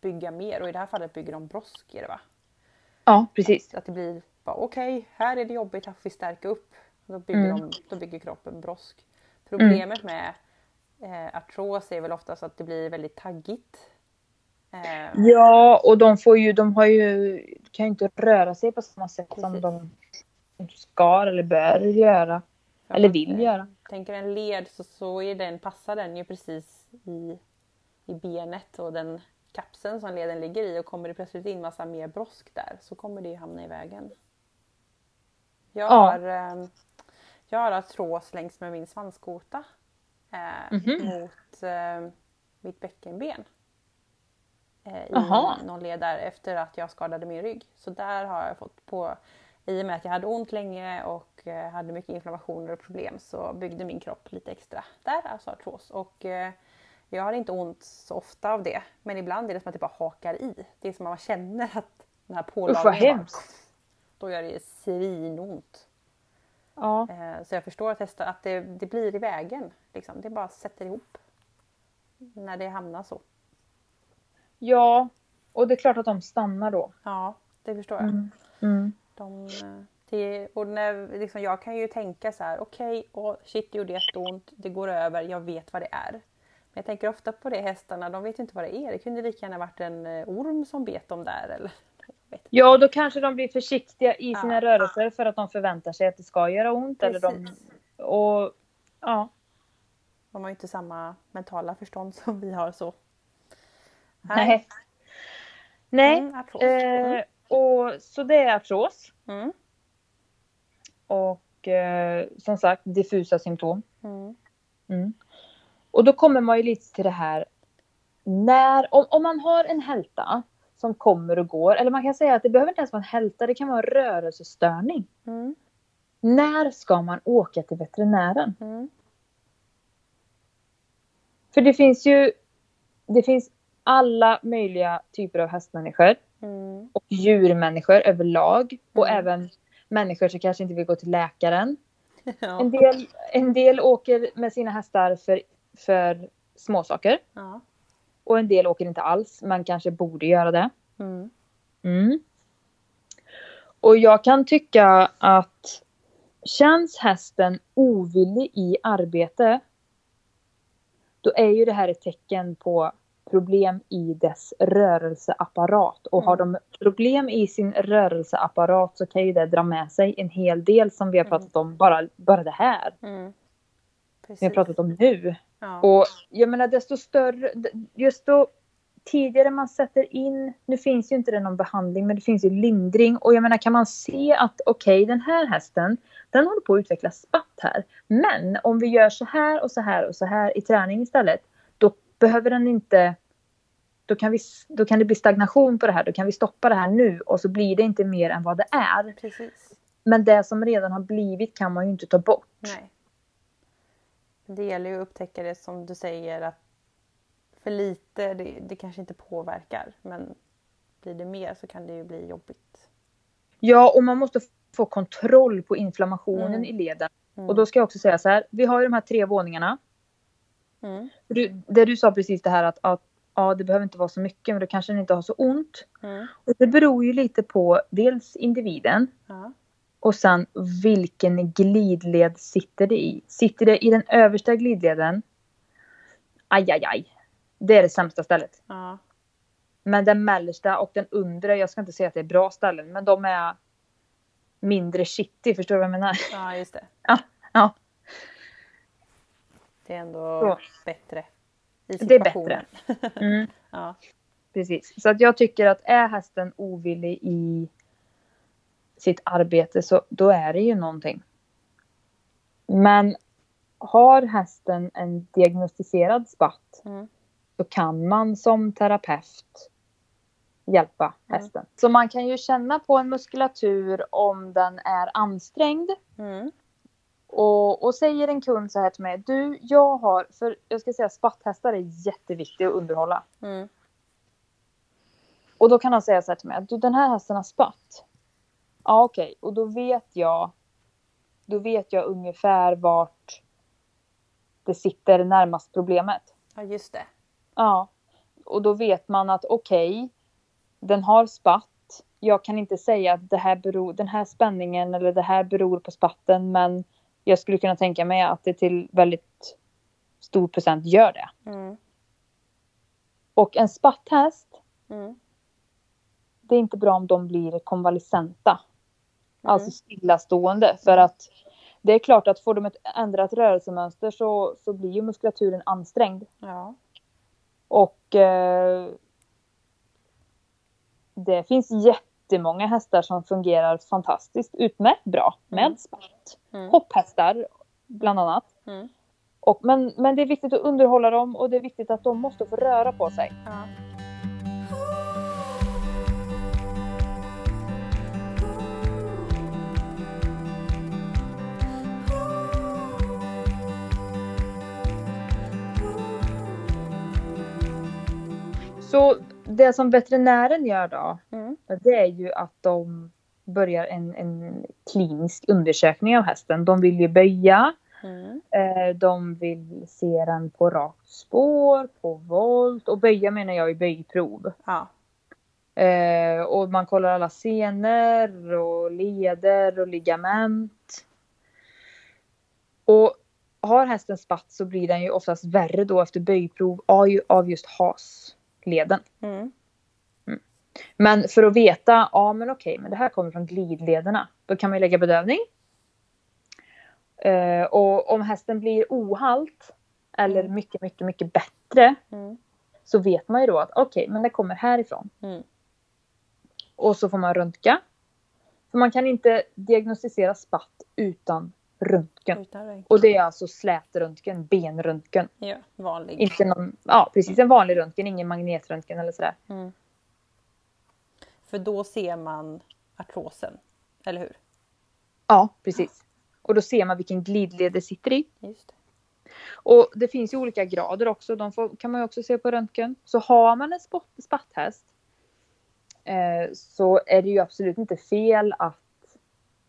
Speaker 1: bygga mer. Och i det här fallet bygger de brosk i det va?
Speaker 3: Ja, precis.
Speaker 1: Att det blir bara okej, här är det jobbigt, här får vi stärka upp. Då bygger,
Speaker 3: Mm.
Speaker 1: de, då bygger kroppen brosk. Problemet med eh, artros är väl oftast att det blir väldigt taggigt. Eh,
Speaker 3: Ja, och de får ju, de har ju, kan ju inte röra sig på samma sätt som
Speaker 1: Precis.
Speaker 3: de ska eller bör göra. Eller vill
Speaker 1: eh,
Speaker 3: göra.
Speaker 1: Tänker en led så, så är den, passar den ju precis i, i benet och den kapseln som leden ligger i och kommer det plötsligt in massa mer brosk där så kommer det ju hamna i vägen. Jag
Speaker 3: Ja.
Speaker 1: har, eh, jag har artros längs med min svanskota eh,
Speaker 3: Mhm.
Speaker 1: mot eh, mitt bäckenben. Eh. I någon led där efter att jag skadade min rygg. Så där har jag fått på i och med att jag hade ont länge och eh, hade mycket inflammationer och problem så byggde min kropp lite extra där, alltså artros. Och eh, jag har inte ont så ofta av det, men ibland är det som att det bara hakar i. Det är som att man känner att den här
Speaker 3: Usch vad hemskt.
Speaker 1: då gör det svinont.
Speaker 3: Ja.
Speaker 1: Eh, så jag förstår att, testa, att det, det blir i vägen. Liksom. Det bara sätter ihop när det hamnar så.
Speaker 3: ja, och det är klart att de stannar då.
Speaker 1: Ja, det förstår jag.
Speaker 3: Mm. Mm.
Speaker 1: De, eh, det, och när, liksom, jag kan ju tänka så här, okej, och shit det gjorde jätteont, det går över, jag vet vad det är. Men jag tänker ofta på det hästarna, de vet ju inte vad det är. Det kunde lika gärna varit en eh, orm som bet dem där. Eller,
Speaker 3: Ja, då kanske de blir försiktiga i sina
Speaker 1: Ja.
Speaker 3: rörelser för att de förväntar sig att det ska göra ont. Eller de,
Speaker 1: Precis.
Speaker 3: och, ja.
Speaker 1: De har ju inte samma mentala förstånd som vi har så.
Speaker 3: Nej. Nej.
Speaker 1: Mm.
Speaker 3: Eh, och, så det är artros.
Speaker 1: Mm.
Speaker 3: Och eh, som sagt diffusa symptom.
Speaker 1: Mm.
Speaker 3: Mm. Och då kommer man ju lite till det här. När, om, om man har en hälta som kommer och går. Eller man kan säga att det behöver inte ens vara en hälta. Det kan vara en rörelsestörning.
Speaker 1: Mm.
Speaker 3: När ska man åka till veterinären?
Speaker 1: Mm.
Speaker 3: För det finns ju det finns alla möjliga typer av hästmänniskor
Speaker 1: Mm.
Speaker 3: och djurmänniskor överlag och
Speaker 1: Mm.
Speaker 3: även människor som kanske inte vill gå till läkaren.
Speaker 1: Ja.
Speaker 3: En del, en del åker med sina hästar för, för småsaker
Speaker 1: Ja.
Speaker 3: Och en del åker inte alls men kanske borde göra det.
Speaker 1: Mm.
Speaker 3: Mm. Och jag kan tycka att känns hästen ovillig i arbete då är ju det här ett tecken på problem i dess rörelseapparat. Och har de problem i sin rörelseapparat så kan ju det dra med sig en hel del som vi har pratat om, bara, bara det här.
Speaker 1: Mm.
Speaker 3: Vi har
Speaker 1: Precis.
Speaker 3: pratat om nu.
Speaker 1: Ja.
Speaker 3: Och jag menar desto större, just då tidigare man sätter in, nu finns ju inte det någon behandling men det finns ju lindring och jag menar kan man se att okej den här hästen den håller på att utveckla spatt här. Men om vi gör så här och så här och så här i träning istället då behöver den inte då kan, vi, då kan det bli stagnation på det här, då kan vi stoppa det här nu och så blir det inte mer än vad det är.
Speaker 1: Precis.
Speaker 3: Men det som redan har blivit kan man ju inte ta bort.
Speaker 1: Nej. Det gäller ju att upptäcka det som du säger att för lite, det, det kanske inte påverkar. Men blir det mer så kan det ju bli jobbigt.
Speaker 3: Ja, och man måste få kontroll på inflammationen
Speaker 1: Mm.
Speaker 3: i leden.
Speaker 1: Mm.
Speaker 3: Och då ska jag också säga så här, vi har ju de här tre våningarna.
Speaker 1: Mm.
Speaker 3: Du, det du sa precis det här att, att ja, det behöver inte vara så mycket men då kanske den inte har så ont.
Speaker 1: Mm.
Speaker 3: Och det beror ju lite på dels individen
Speaker 1: Ja.
Speaker 3: Och sen vilken glidled sitter det i. Sitter det i den översta glidleden, aj, aj, aj. Det är det sämsta stället.
Speaker 1: Ja.
Speaker 3: Men den mellersta och den undre, jag ska inte säga att det är bra ställen, men de är mindre shitty, förstår du vad jag menar?
Speaker 1: ja, just det.
Speaker 3: Ja, ja.
Speaker 1: Det är ändå
Speaker 3: Så.
Speaker 1: bättre. I
Speaker 3: Det är
Speaker 1: situationen.
Speaker 3: Mm.
Speaker 1: Ja.
Speaker 3: Precis. Så att jag tycker att är hästen ovillig i sitt arbete så då är det ju någonting. Men har hästen en diagnostiserad spatt
Speaker 1: Mm.
Speaker 3: så kan man som terapeut hjälpa
Speaker 1: Mm.
Speaker 3: hästen. Så man kan ju känna på en muskulatur om den är ansträngd.
Speaker 1: Mm.
Speaker 3: Och, och säger en kund så här till mig, du jag har, för jag ska säga spatthästar är jätteviktiga att underhålla.
Speaker 1: Mm.
Speaker 3: Och då kan han säga så här till mig, du den här hästen har spatt. Ja okej, och då vet jag, då vet jag ungefär vart det sitter närmast problemet.
Speaker 1: Ja, just det.
Speaker 3: Ja. Och då vet man att okej, den har spatt. Jag kan inte säga att det här beror, den här spänningen eller det här beror på spatten men jag skulle kunna tänka mig att det till väldigt stor procent gör det.
Speaker 1: Mm.
Speaker 3: Och en spatthäst,
Speaker 1: Mm.
Speaker 3: det är inte bra om de blir konvalescenta.
Speaker 1: Mm.
Speaker 3: Alltså stillastående för att det är klart att får de ett ändrat rörelsemönster så, så blir ju muskulaturen ansträngd.
Speaker 1: Ja.
Speaker 3: Och eh, det finns jättemånga hästar som fungerar fantastiskt utmärkt bra med
Speaker 1: Mm.
Speaker 3: spatt.
Speaker 1: Mm.
Speaker 3: Hopphästar bland annat.
Speaker 1: Mm.
Speaker 3: Och, men, men det är viktigt att underhålla dem och det är viktigt att de måste få röra på sig.
Speaker 1: Ja.
Speaker 3: Så det som veterinären gör då,
Speaker 1: Mm.
Speaker 3: det är ju att de börjar en, en klinisk undersökning av hästen. De vill ju böja,
Speaker 1: Mm.
Speaker 3: eh, de vill se den på rakt spår, på volt och böja menar jag i böjprov.
Speaker 1: Ja.
Speaker 3: Eh, och man kollar alla senor och leder och ligament. Och har hästen spatt så blir den ju oftast värre då efter böjprov av ju- av just hasleden.
Speaker 1: Mm.
Speaker 3: Men för att veta, ja men okej, men det här kommer från glidlederna. Då kan man lägga bedövning. Eh, och om hästen blir ohalt eller
Speaker 1: Mm.
Speaker 3: mycket, mycket, mycket bättre
Speaker 1: Mm.
Speaker 3: så vet man ju då att okej, men det kommer härifrån.
Speaker 1: Mm.
Speaker 3: Och så får man röntga. För man kan inte diagnostisera spatt utan röntgen. Och det är alltså slätröntgen, benröntgen.
Speaker 1: Ja, vanlig.
Speaker 3: Inte någon, ja precis en vanlig röntgen, ingen magnetröntgen eller sådär.
Speaker 1: Mm. För då ser man artrosen, eller hur?
Speaker 3: Ja, precis. Och då ser man vilken glidled det sitter i.
Speaker 1: Just det.
Speaker 3: Och det finns ju olika grader också. De får, kan man ju också se på röntgen. Så har man en spott, spatthäst eh, så är det ju absolut inte fel att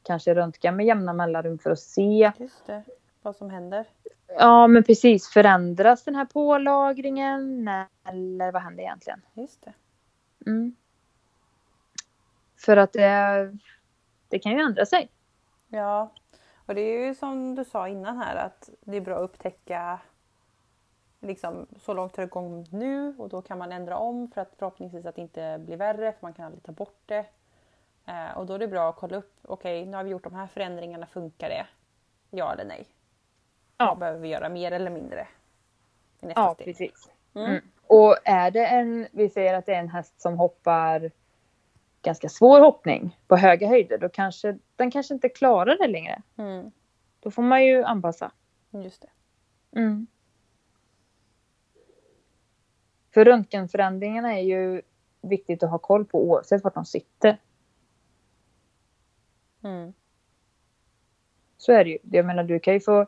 Speaker 3: kanske röntga med jämna mellanrum för att se.
Speaker 1: Just det. Vad som händer.
Speaker 3: Ja, men precis. Förändras den här pålagringen eller vad händer egentligen?
Speaker 1: Just det.
Speaker 3: Mm. För att det, det kan ju ändra sig.
Speaker 1: Ja, och det är ju som du sa innan här att det är bra att upptäcka liksom, så långt har det gått nu och då kan man ändra om för att förhoppningsvis att det inte blir värre för man kan aldrig ta bort det. Eh, och då är det bra att kolla upp, okej nu har vi gjort de här förändringarna, funkar det? Ja eller nej?
Speaker 3: Ja.
Speaker 1: Vad behöver vi göra mer eller mindre?
Speaker 3: Ja,
Speaker 1: steg.
Speaker 3: precis.
Speaker 1: Mm.
Speaker 3: Mm. Och är det en, vi säger att det är en häst som hoppar ganska svår hoppning på höga höjder, då kanske den kanske inte klarar det längre.
Speaker 1: Mm.
Speaker 3: Då får man ju anpassa.
Speaker 1: Just det.
Speaker 3: Mm. För röntgenförändringarna är ju viktigt att ha koll på oavsett vart de sitter.
Speaker 1: Mm.
Speaker 3: Så är det ju. Jag menar du kan ju få,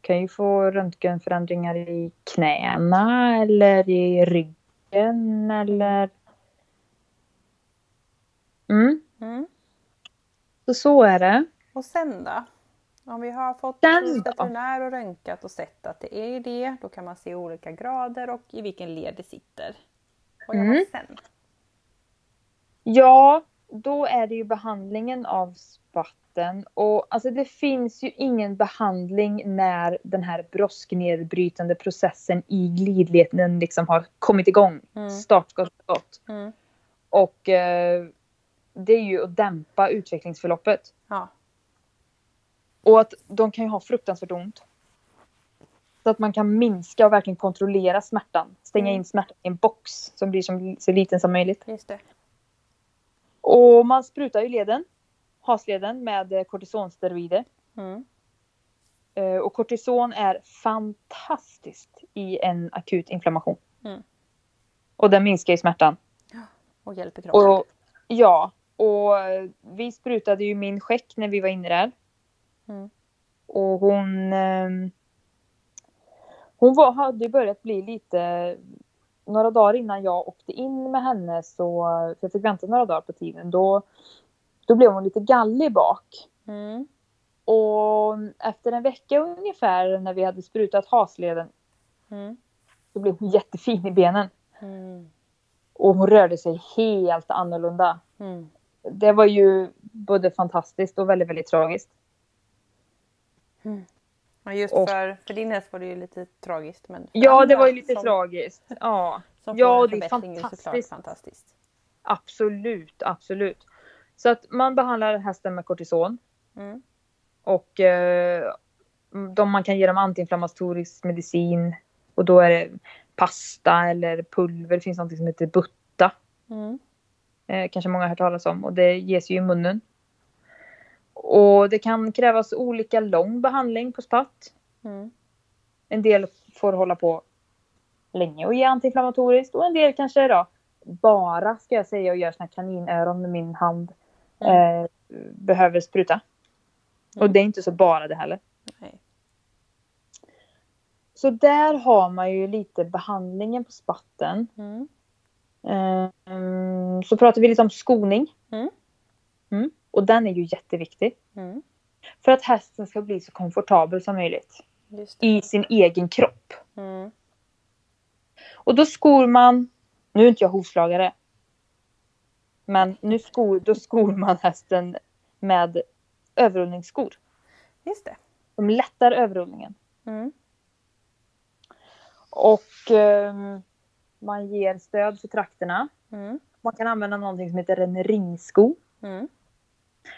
Speaker 3: kan ju få röntgenförändringar i knäna eller i ryggen eller... Mm,
Speaker 1: Mm.
Speaker 3: så så är det.
Speaker 1: Och sen då? Om vi har fått veterinär och röntgat och sett att det är det, då kan man se olika grader och i vilken led det sitter. Vad gör man
Speaker 3: Mm.
Speaker 1: sen?
Speaker 3: Ja, då är det ju behandlingen av spatten. Och alltså det finns ju ingen behandling när den här brosknedbrytande processen i glidleden liksom har kommit igång.
Speaker 1: Mm.
Speaker 3: Startskottet.
Speaker 1: Mm.
Speaker 3: Och eh, det är ju att dämpa utvecklingsförloppet.
Speaker 1: Ja.
Speaker 3: Och att de kan ju ha fruktansvärt ont. Så att man kan minska och verkligen kontrollera smärtan. Stänga
Speaker 1: Mm.
Speaker 3: in smärtan i en box som blir som, så liten som möjligt.
Speaker 1: Just det.
Speaker 3: Och man sprutar ju leden. hasleden med eh, kortisonsteroider.
Speaker 1: Mm.
Speaker 3: Eh, Och kortison är fantastiskt i en akut inflammation.
Speaker 1: Mm.
Speaker 3: Och den minskar ju smärtan.
Speaker 1: Och hjälper kroppen.
Speaker 3: Och, ja, och eh, vi sprutade ju min skäck när vi var inne där.
Speaker 1: Mm.
Speaker 3: Och hon... ehm, hon var, hade börjat bli lite... Några dagar innan jag åkte in med henne så... För jag fick vänta några dagar på tiden. Då, då blev hon lite gallig bak.
Speaker 1: Mm.
Speaker 3: Och efter en vecka ungefär när vi hade sprutat hasleden
Speaker 1: Mm.
Speaker 3: så blev hon jättefin i benen.
Speaker 1: Mm.
Speaker 3: Och hon rörde sig helt annorlunda.
Speaker 1: Mm.
Speaker 3: Det var ju både fantastiskt och väldigt, väldigt tragiskt.
Speaker 1: Ja, just
Speaker 3: Och-
Speaker 1: för, för din häst var det ju lite tragiskt. Men
Speaker 3: Ja, det var ju lite
Speaker 1: som,
Speaker 3: tragiskt. Ja,
Speaker 1: Som
Speaker 3: Ja,
Speaker 1: en
Speaker 3: det är fantastiskt.
Speaker 1: fantastiskt.
Speaker 3: absolut, absolut. Så att man behandlar hästen med kortison.
Speaker 1: Mm.
Speaker 3: Och eh, de, man kan ge dem antiinflammatorisk medicin. Och då är det pasta eller pulver. Det finns något som heter butta.
Speaker 1: Mm.
Speaker 3: Eh, kanske många har hört talas om. Och det ges ju i munnen. Och det kan krävas olika lång behandling på spatt.
Speaker 1: Mm.
Speaker 3: En del får hålla på länge och ge antiinflammatoriskt. Och en del kanske då bara, ska jag säga, och gör såna kaninöron med min hand.
Speaker 1: Mm.
Speaker 3: Eh, behöver spruta. Och det är inte så bara det heller.
Speaker 1: Nej.
Speaker 3: Så där har man ju lite behandlingen på spatten.
Speaker 1: Mm.
Speaker 3: Ehm, så pratar vi lite om skoning. Och den är ju jätteviktig.
Speaker 1: Mm.
Speaker 3: För att hästen ska bli så komfortabel som möjligt. I sin egen kropp.
Speaker 1: Mm.
Speaker 3: Och då skor man, nu är inte jag hovslagare. Men nu skor, då skor man hästen med överrullningsskor.
Speaker 1: Just det.
Speaker 3: De lättar överrullningen.
Speaker 1: Mm.
Speaker 3: Och ehm, man ger stöd för trakterna.
Speaker 1: Mm.
Speaker 3: Man kan använda någonting som heter en ringsko.
Speaker 1: Mm.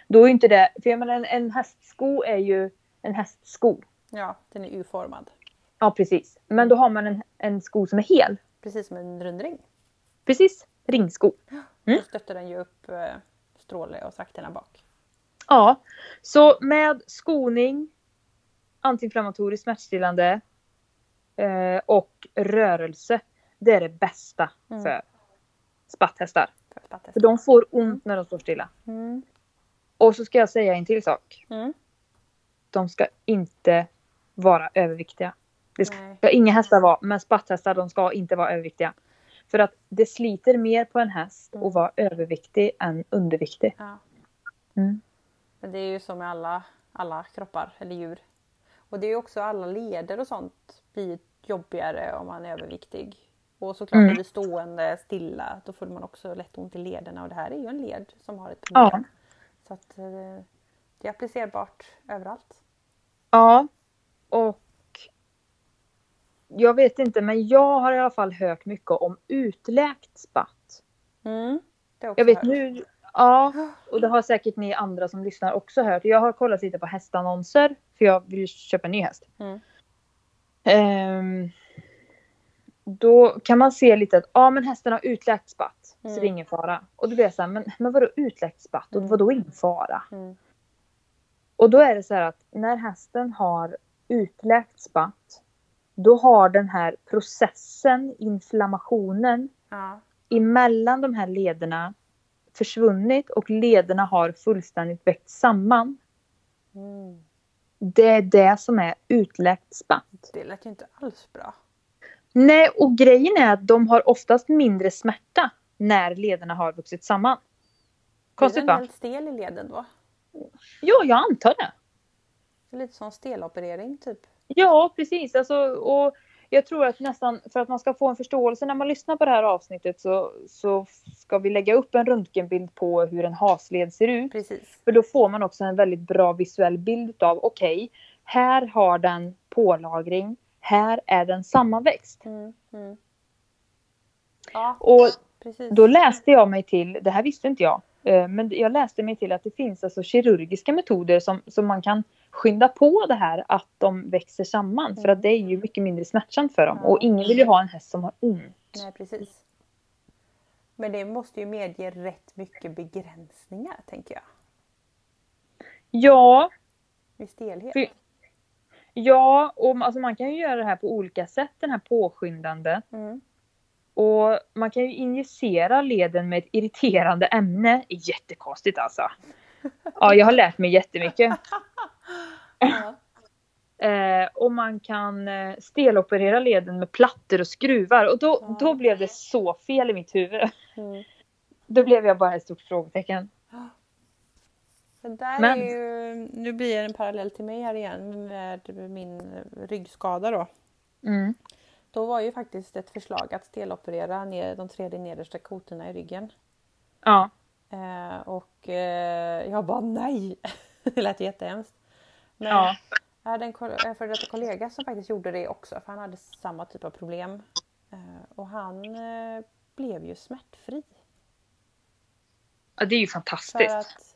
Speaker 3: Då är inte det, för jag menar en, en hästsko är ju en hästsko.
Speaker 1: Ja, den är U-formad.
Speaker 3: Ja precis. Men då har man en, en sko som är hel.
Speaker 1: Precis som en rundring.
Speaker 3: Precis, ringsko. Mm.
Speaker 1: Då stöttar den ju upp eh, stråle och trakterna bak.
Speaker 3: Ja, så med skoning, antiinflammatoriskt smärtstillande eh, och rörelse. Det är det bästa
Speaker 1: Mm.
Speaker 3: för spatthästar.
Speaker 1: För spatthästar.
Speaker 3: För de får ont när de står stilla.
Speaker 1: Mm.
Speaker 3: Och så ska jag säga en till sak.
Speaker 1: Mm.
Speaker 3: De ska inte vara överviktiga. Det ska
Speaker 1: Nej.
Speaker 3: inga hästar vara, men spatthästar de ska inte vara överviktiga. För att det sliter mer på en häst
Speaker 1: Mm.
Speaker 3: att vara överviktig än underviktig.
Speaker 1: Ja.
Speaker 3: Mm.
Speaker 1: Men det är ju så med alla, alla kroppar eller djur. Och det är ju också alla leder och sånt blir jobbigare om man är överviktig. Och såklart
Speaker 3: Mm.
Speaker 1: blir det stående stilla, då får man också lätt ont i lederna och det här är ju en led som har ett problem.
Speaker 3: Ja.
Speaker 1: Så att eh, det är applicerbart överallt.
Speaker 3: Ja, och jag vet inte, men jag har i alla fall hört mycket om utläkt spatt.
Speaker 1: Mm.
Speaker 3: Jag vet
Speaker 1: hört.
Speaker 3: nu, ja, och det har säkert ni andra som lyssnar också hört. Jag har kollat lite på hästannonser, för jag vill köpa en ny häst.
Speaker 1: Mm.
Speaker 3: Ehm, då kan man se lite att ja, men hästen har utläkt spatt, så
Speaker 1: Mm.
Speaker 3: det är ingen fara. Och då blir jag så här, men, men vadå utläkt spatt och
Speaker 1: Mm.
Speaker 3: vadå ingen fara?
Speaker 1: Mm.
Speaker 3: Och då är det så här att när hästen har utläkt spatt, då har den här processen, inflammationen
Speaker 1: Ja.
Speaker 3: emellan de här lederna försvunnit och lederna har fullständigt växt samman.
Speaker 1: Mm.
Speaker 3: Det är det som är utläkt spatt.
Speaker 1: Det lät ju inte alls bra.
Speaker 3: Nej, och grejen är att de har oftast mindre smärta när lederna har vuxit samman. Konstigt
Speaker 1: Blir den
Speaker 3: va?
Speaker 1: helt stel i leden då?
Speaker 3: Ja, jag antar det.
Speaker 1: Det lite som steloperering typ.
Speaker 3: Ja, precis. Alltså, och jag tror att nästan för att man ska få en förståelse när man lyssnar på det här avsnittet så, så ska vi lägga upp en röntgenbild på hur en hasled ser ut.
Speaker 1: Precis.
Speaker 3: För då får man också en väldigt bra visuell bild av okej, här har den pålagring, här är den sammanväxt.
Speaker 1: Mm. Mm. Ja,
Speaker 3: Och
Speaker 1: precis.
Speaker 3: då läste jag mig till, det här visste inte jag, eh, men jag läste mig till att det finns alltså kirurgiska metoder som, som man kan skynda på det här att de växer samman. För att det är ju mycket mindre smärtsamt för dem.
Speaker 1: Ja.
Speaker 3: Och ingen vill ju ha en häst som har ont.
Speaker 1: Nej, precis. Men det måste ju medge rätt mycket begränsningar, tänker jag.
Speaker 3: Ja,
Speaker 1: I stelhet.
Speaker 3: För- ja och alltså man kan ju göra det här på olika sätt, den här påskyndande.
Speaker 1: Mm.
Speaker 3: Och man kan ju injicera leden med ett irriterande ämne. Jättekonstigt alltså. Ja, jag har lärt mig jättemycket.
Speaker 1: Ja.
Speaker 3: Eh, och man kan eh, steloperera leden med plattor och skruvar. Och då,
Speaker 1: Ja.
Speaker 3: då blev det så fel i mitt huvud.
Speaker 1: Mm.
Speaker 3: Då blev jag bara ett stort frågetecken.
Speaker 1: Det där
Speaker 3: Men-
Speaker 1: är ju, nu blir det en parallell till mig här igen med min ryggskada då.
Speaker 3: Mm.
Speaker 1: Då var ju faktiskt ett förslag att steloperera ner de tre nedersta kotorna i ryggen.
Speaker 3: Ja.
Speaker 1: Eh, och eh, jag bara nej! det lät jättehemskt. Men
Speaker 3: Ja.
Speaker 1: jag hade en före detta kollega som faktiskt gjorde det också för han hade samma typ av problem. Eh, och han eh, blev ju smärtfri.
Speaker 3: ja, det är ju
Speaker 1: För
Speaker 3: fantastiskt.
Speaker 1: att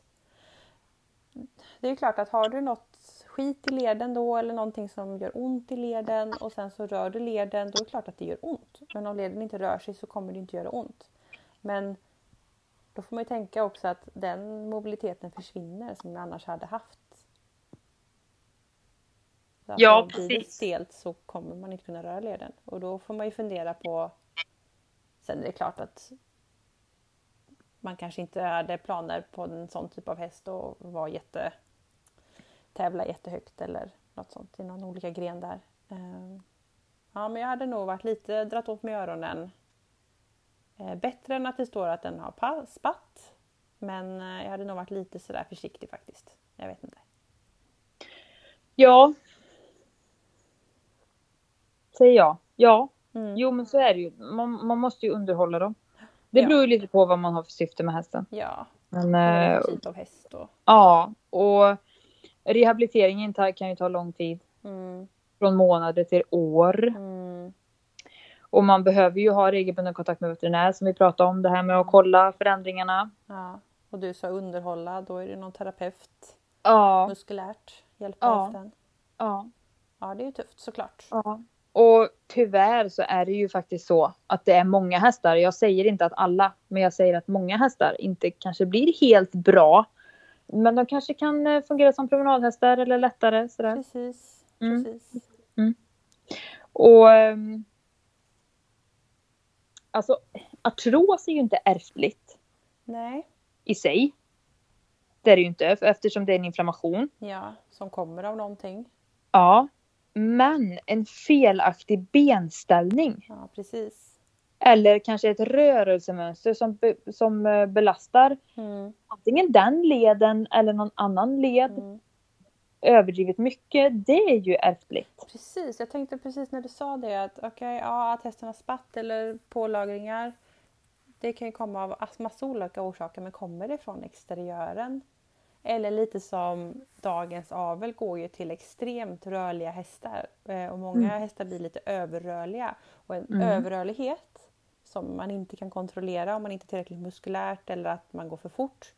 Speaker 1: det är ju klart att har du något skit i leden då eller någonting som gör ont i leden och sen så rör du leden då är det klart att det gör ont. Men om leden inte rör sig så kommer det inte göra ont. Men då får man ju tänka också att den mobiliteten försvinner som man annars hade haft. Så att
Speaker 3: Ja,
Speaker 1: om blir det
Speaker 3: precis.
Speaker 1: stelt så kommer man inte kunna röra leden och då får man ju fundera på Sen är det klart att man kanske inte hade planer på en sån typ av häst och var jätte tävla jättehögt eller något sånt i någon olika gren där. Eh, Ja, men jag hade nog varit lite dratt åt med öronen. Eh, Bättre än att det står att den har pa- spatt. Men eh, jag hade nog varit lite sådär försiktig faktiskt. Jag vet inte.
Speaker 3: Ja. Säger jag. Ja.
Speaker 1: Mm.
Speaker 3: Jo men så är det ju. Man, man måste ju underhålla dem. Det
Speaker 1: Ja.
Speaker 3: beror ju lite på vad man har för syfte med hästen.
Speaker 1: Ja,
Speaker 3: Men,
Speaker 1: det
Speaker 3: eh,
Speaker 1: typ av häst då?
Speaker 3: ja, och rehabiliteringen kan ju ta lång tid.
Speaker 1: Mm,
Speaker 3: Från månader till år.
Speaker 1: mm,
Speaker 3: Och man behöver ju ha regelbunden kontakt med veterinär som vi pratade om. Det här med att kolla förändringarna.
Speaker 1: ja. Och du sa underhålla, då är det någon terapeut
Speaker 3: Ja,
Speaker 1: muskulärt hjälpa
Speaker 3: Ja.
Speaker 1: hästen.
Speaker 3: ja,
Speaker 1: Ja, det är ju tufft såklart.
Speaker 3: ja. Och tyvärr så är det ju faktiskt så att det är många hästar. Jag säger inte att alla, men jag säger att många hästar inte kanske blir helt bra. Men de kanske kan eh, fungera som promenadhästar eller lättare sådär.
Speaker 1: Precis.
Speaker 3: Mm.
Speaker 1: precis.
Speaker 3: Och ehm, alltså artros är ju inte ärftligt
Speaker 1: Nej,
Speaker 3: i sig. Det är det ju inte eftersom det är en inflammation.
Speaker 1: ja, som kommer av någonting.
Speaker 3: Ja. Men en felaktig benställning
Speaker 1: Ja, precis.
Speaker 3: Eller kanske ett rörelsemönster som, be, som eh, belastar
Speaker 1: Mm,
Speaker 3: antingen den leden eller någon annan led
Speaker 1: mm.
Speaker 3: överdrivet mycket. Det är ju ärftligt.
Speaker 1: Precis, jag tänkte precis när du sa det att okej, ja, att hästen har spatt eller pålagringar. Det kan ju komma av ass- massa olika orsaker, men kommer det från exteriören? Eller lite som dagens avel går ju till extremt rörliga hästar eh, och många hästar blir lite överrörliga. Och en
Speaker 3: Mm.
Speaker 1: överrörlighet som man inte kan kontrollera om man inte är tillräckligt muskulärt eller att man går för fort.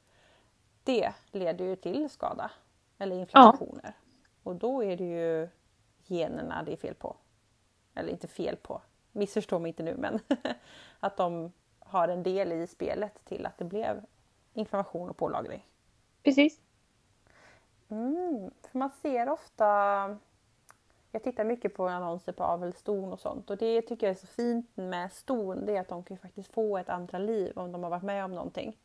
Speaker 1: Det leder ju till skada eller inflammationer. Och då är det ju generna det är fel på. Eller inte fel på, missförstå mig inte nu men att de har en del i spelet till att det blev inflammation och pålagring.
Speaker 3: Precis.
Speaker 1: Mm, för man ser ofta, jag tittar mycket på annonser på avelston och sånt och det tycker jag är så fint med ston det är att de kan ju faktiskt få ett andra liv om de har varit med om någonting.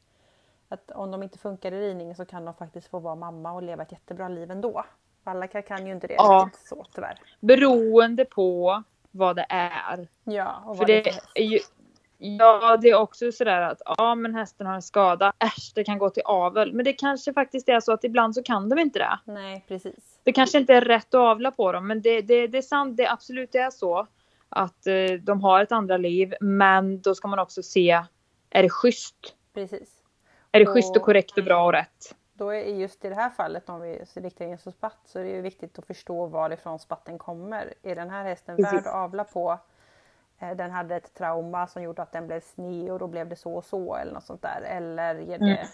Speaker 1: Att om de inte funkar i ridningen så kan de faktiskt få vara mamma och leva ett jättebra liv ändå. Alla kan- ju inte det
Speaker 3: Ja.
Speaker 1: så tyvärr.
Speaker 3: Beroende på vad det är.
Speaker 1: Ja, och
Speaker 3: För
Speaker 1: vad det
Speaker 3: det
Speaker 1: för häst.
Speaker 3: är ju, ja, det är också sådär att ja, men hästen har en skada. Äsch, det kan gå till avel. Men det kanske faktiskt är så att ibland så kan de inte det.
Speaker 1: Nej, precis.
Speaker 3: Det kanske inte är rätt att avla på dem, men det, det, det är sant. Det absolut är så att eh, de har ett andra liv. Men då ska man också se, är det schysst?
Speaker 1: Precis.
Speaker 3: Är det
Speaker 1: Och-
Speaker 3: schysst och korrekt och bra och rätt?
Speaker 1: Då är just i det här fallet om vi riktar in oss på spatt så är det ju viktigt att förstå varifrån spatten kommer. Är den här hästen
Speaker 3: Precis.
Speaker 1: värd att avla på? Eh, Den hade ett trauma som gjorde att den blev sned och då blev det så och så eller något sånt där. Eller är det
Speaker 3: Mm.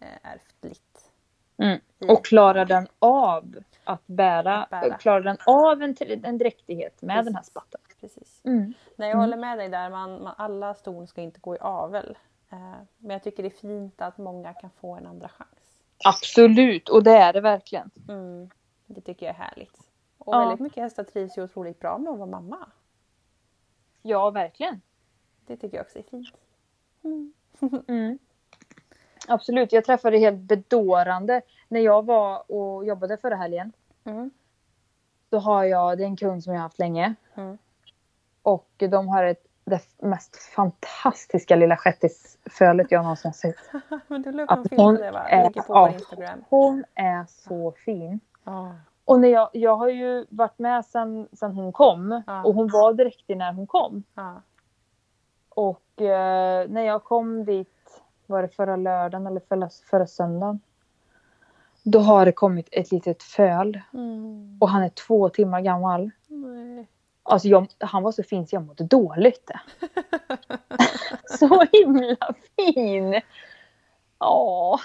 Speaker 1: eh, ärftligt?
Speaker 3: Mm. Och klarar den av att bära,
Speaker 1: bära.
Speaker 3: klarar den av en, en dräktighet med den här
Speaker 1: Precis.
Speaker 3: spatten?
Speaker 1: Precis.
Speaker 3: Mm.
Speaker 1: Nej, jag
Speaker 3: Mm.
Speaker 1: håller med dig där. Man, man, alla ston ska inte gå i avel. Eh, men jag tycker det är fint att många kan få en andra chans.
Speaker 3: Absolut, och det är det verkligen.
Speaker 1: Mm. Det tycker jag är härligt. Och
Speaker 3: Ja.
Speaker 1: väldigt mycket hästar trivs ju otroligt bra med att vara mamma.
Speaker 3: Ja, verkligen.
Speaker 1: Det tycker jag också är fint.
Speaker 3: Mm. Absolut, jag träffade helt bedårande när jag var och jobbade förra helgen.
Speaker 1: Mm.
Speaker 3: Då har jag, det är en kund som jag har haft länge.
Speaker 1: Mm.
Speaker 3: Och de har ett, det mest fantastiska lilla shettisfölet jag någonsin sett.
Speaker 1: Men du la upp en film på det va?
Speaker 3: är-
Speaker 1: på
Speaker 3: ja.
Speaker 1: Instagram.
Speaker 3: Hon är så fin.
Speaker 1: Ja.
Speaker 3: Och när jag, jag har ju varit med sen, sen hon kom.
Speaker 1: Ja.
Speaker 3: Och hon var direkt när hon kom.
Speaker 1: Ja.
Speaker 3: Och eh, när jag kom dit, var det förra lördagen eller förra, förra söndagen? Då har det kommit ett litet föl.
Speaker 1: Mm.
Speaker 3: Och han är två timmar gammal.
Speaker 1: Nej.
Speaker 3: Alltså jag, han var så fin så jag mådde dåligt. så himla fin! Ja.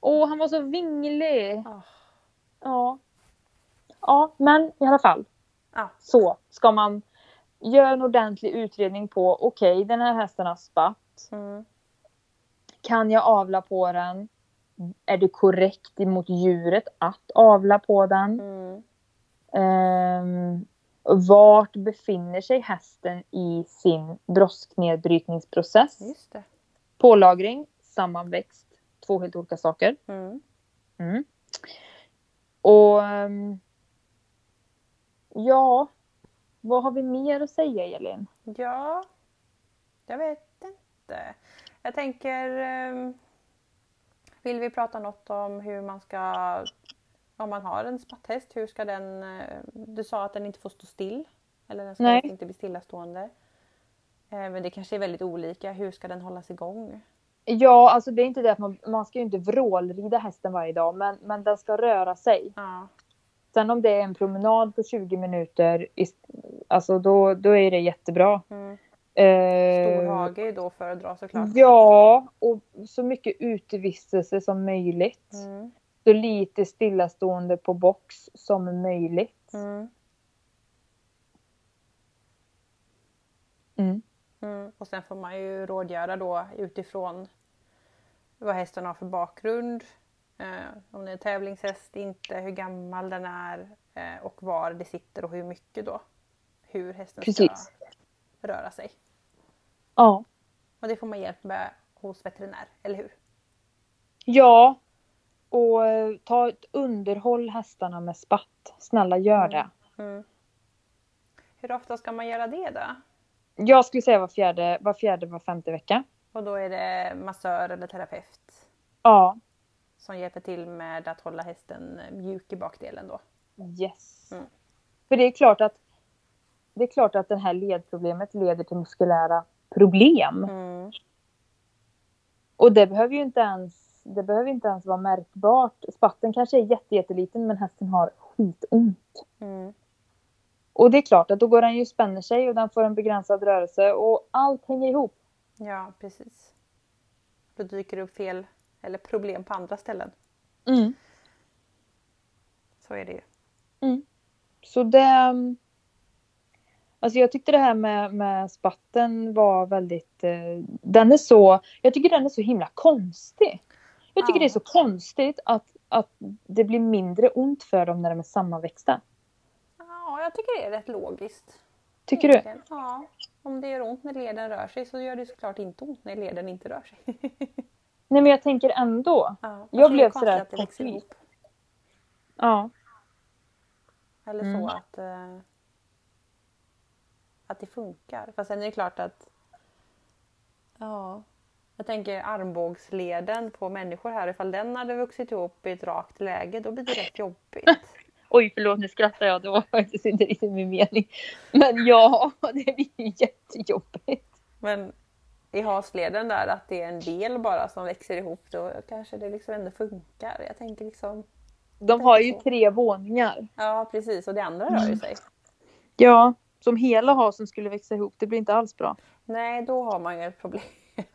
Speaker 3: Åh, han var så vinglig.
Speaker 1: Ah.
Speaker 3: Ja. Ja, men i alla fall.
Speaker 1: Ja.
Speaker 3: Så ska man göra en ordentlig utredning på, okej, den här hästen har spatt.
Speaker 1: Mm.
Speaker 3: Kan jag avla på den? Är det korrekt emot djuret att avla på den?
Speaker 1: Mm.
Speaker 3: Ehm, vart befinner sig hästen i sin brosknedbrytningsprocess?
Speaker 1: Just det.
Speaker 3: Pålagring, sammanväxt, två helt olika saker.
Speaker 1: Mm.
Speaker 3: Och ehm, ja, vad har vi mer att säga Elin?
Speaker 1: Ja, jag vet inte. Jag tänker, ehm, vill vi prata något om hur man ska, om man har en spatthäst, hur ska den, eh, du sa att den inte får stå still. Eller den ska
Speaker 3: Nej.
Speaker 1: inte bli stillastående. Eh, Men det kanske är väldigt olika, hur ska den hållas igång?
Speaker 3: Ja, alltså det är inte det att man, man ska ju inte vrålrida hästen varje dag, men, men den ska röra sig.
Speaker 1: Ja,
Speaker 3: Sen om det är en promenad på 20 minuter, alltså då, då är det jättebra.
Speaker 1: mm.
Speaker 3: Eh,
Speaker 1: Stor hage är då att föredra såklart.
Speaker 3: Ja, och så mycket utevistelse som möjligt.
Speaker 1: Mm.
Speaker 3: Så lite stillastående på box som möjligt.
Speaker 1: Mm.
Speaker 3: Mm.
Speaker 1: Mm. Och sen får man ju rådgöra då utifrån vad hästen har för bakgrund. Eh, om det är en tävlingshäst, inte, hur gammal den är eh, och var det sitter och hur mycket då. Hur hästen
Speaker 3: Precis.
Speaker 1: ska röra sig.
Speaker 3: Ja.
Speaker 1: Och det får man hjälp med hos veterinär, eller hur?
Speaker 3: Ja. Och eh, ta ett underhåll hästarna med spatt. Snälla gör det.
Speaker 1: Mm. Hur ofta ska man göra det då?
Speaker 3: Jag skulle säga var fjärde, var fjärde, var femte vecka.
Speaker 1: Och då är det massör eller terapeut
Speaker 3: Ja.
Speaker 1: som hjälper till med att hålla hästen mjuk i bakdelen då.
Speaker 3: Yes.
Speaker 1: Mm.
Speaker 3: För det är klart att det är klart att det här ledproblemet leder till muskulära problem.
Speaker 1: Mm.
Speaker 3: Och det behöver ju inte ens, det behöver inte ens vara märkbart. Spatten kanske är jätte, jätteliten men hästen har skitont.
Speaker 1: Mm.
Speaker 3: Och det är klart att då går den ju spänner sig och den får en begränsad rörelse och allt hänger ihop.
Speaker 1: Ja, precis. Då dyker det upp fel eller problem på andra ställen.
Speaker 3: Mm.
Speaker 1: Så är det ju.
Speaker 3: Så det... Alltså jag tyckte det här med, med spatten var väldigt... Eh, den är så... Jag tycker den är så himla konstig. Jag tycker
Speaker 1: Ja.
Speaker 3: det är så konstigt att, att det blir mindre ont för dem när de är sammanväxta.
Speaker 1: Ja, jag tycker det är rätt logiskt.
Speaker 3: Tycker du?
Speaker 1: Ja. Om det gör ont när leden rör sig så gör det såklart inte ont när leden inte rör sig.
Speaker 3: Nej men jag tänker ändå.
Speaker 1: Ja,
Speaker 3: Jag
Speaker 1: det är
Speaker 3: blev sådär
Speaker 1: att det växer ihop.
Speaker 3: Ja.
Speaker 1: Eller
Speaker 3: Mm.
Speaker 1: så att, eh, att det funkar. Fast sen är det klart att ja, jag tänker armbågsleden på människor här. Ifall den hade vuxit ihop i ett rakt läge då blir det rätt jobbigt.
Speaker 3: Oj förlåt nu skrattar jag. Det var faktiskt inte riktigt min mening. Men ja, det blir ju jättejobbigt.
Speaker 1: Men i hasleden där att det är en del bara som växer ihop då kanske det liksom ändå funkar. Jag tänker liksom
Speaker 3: De har ju tre våningar.
Speaker 1: Ja precis och det andra rör ju sig.
Speaker 3: Ja, som hela hasen skulle växa ihop. Det blir inte alls bra.
Speaker 1: Nej då har man ju ett problem.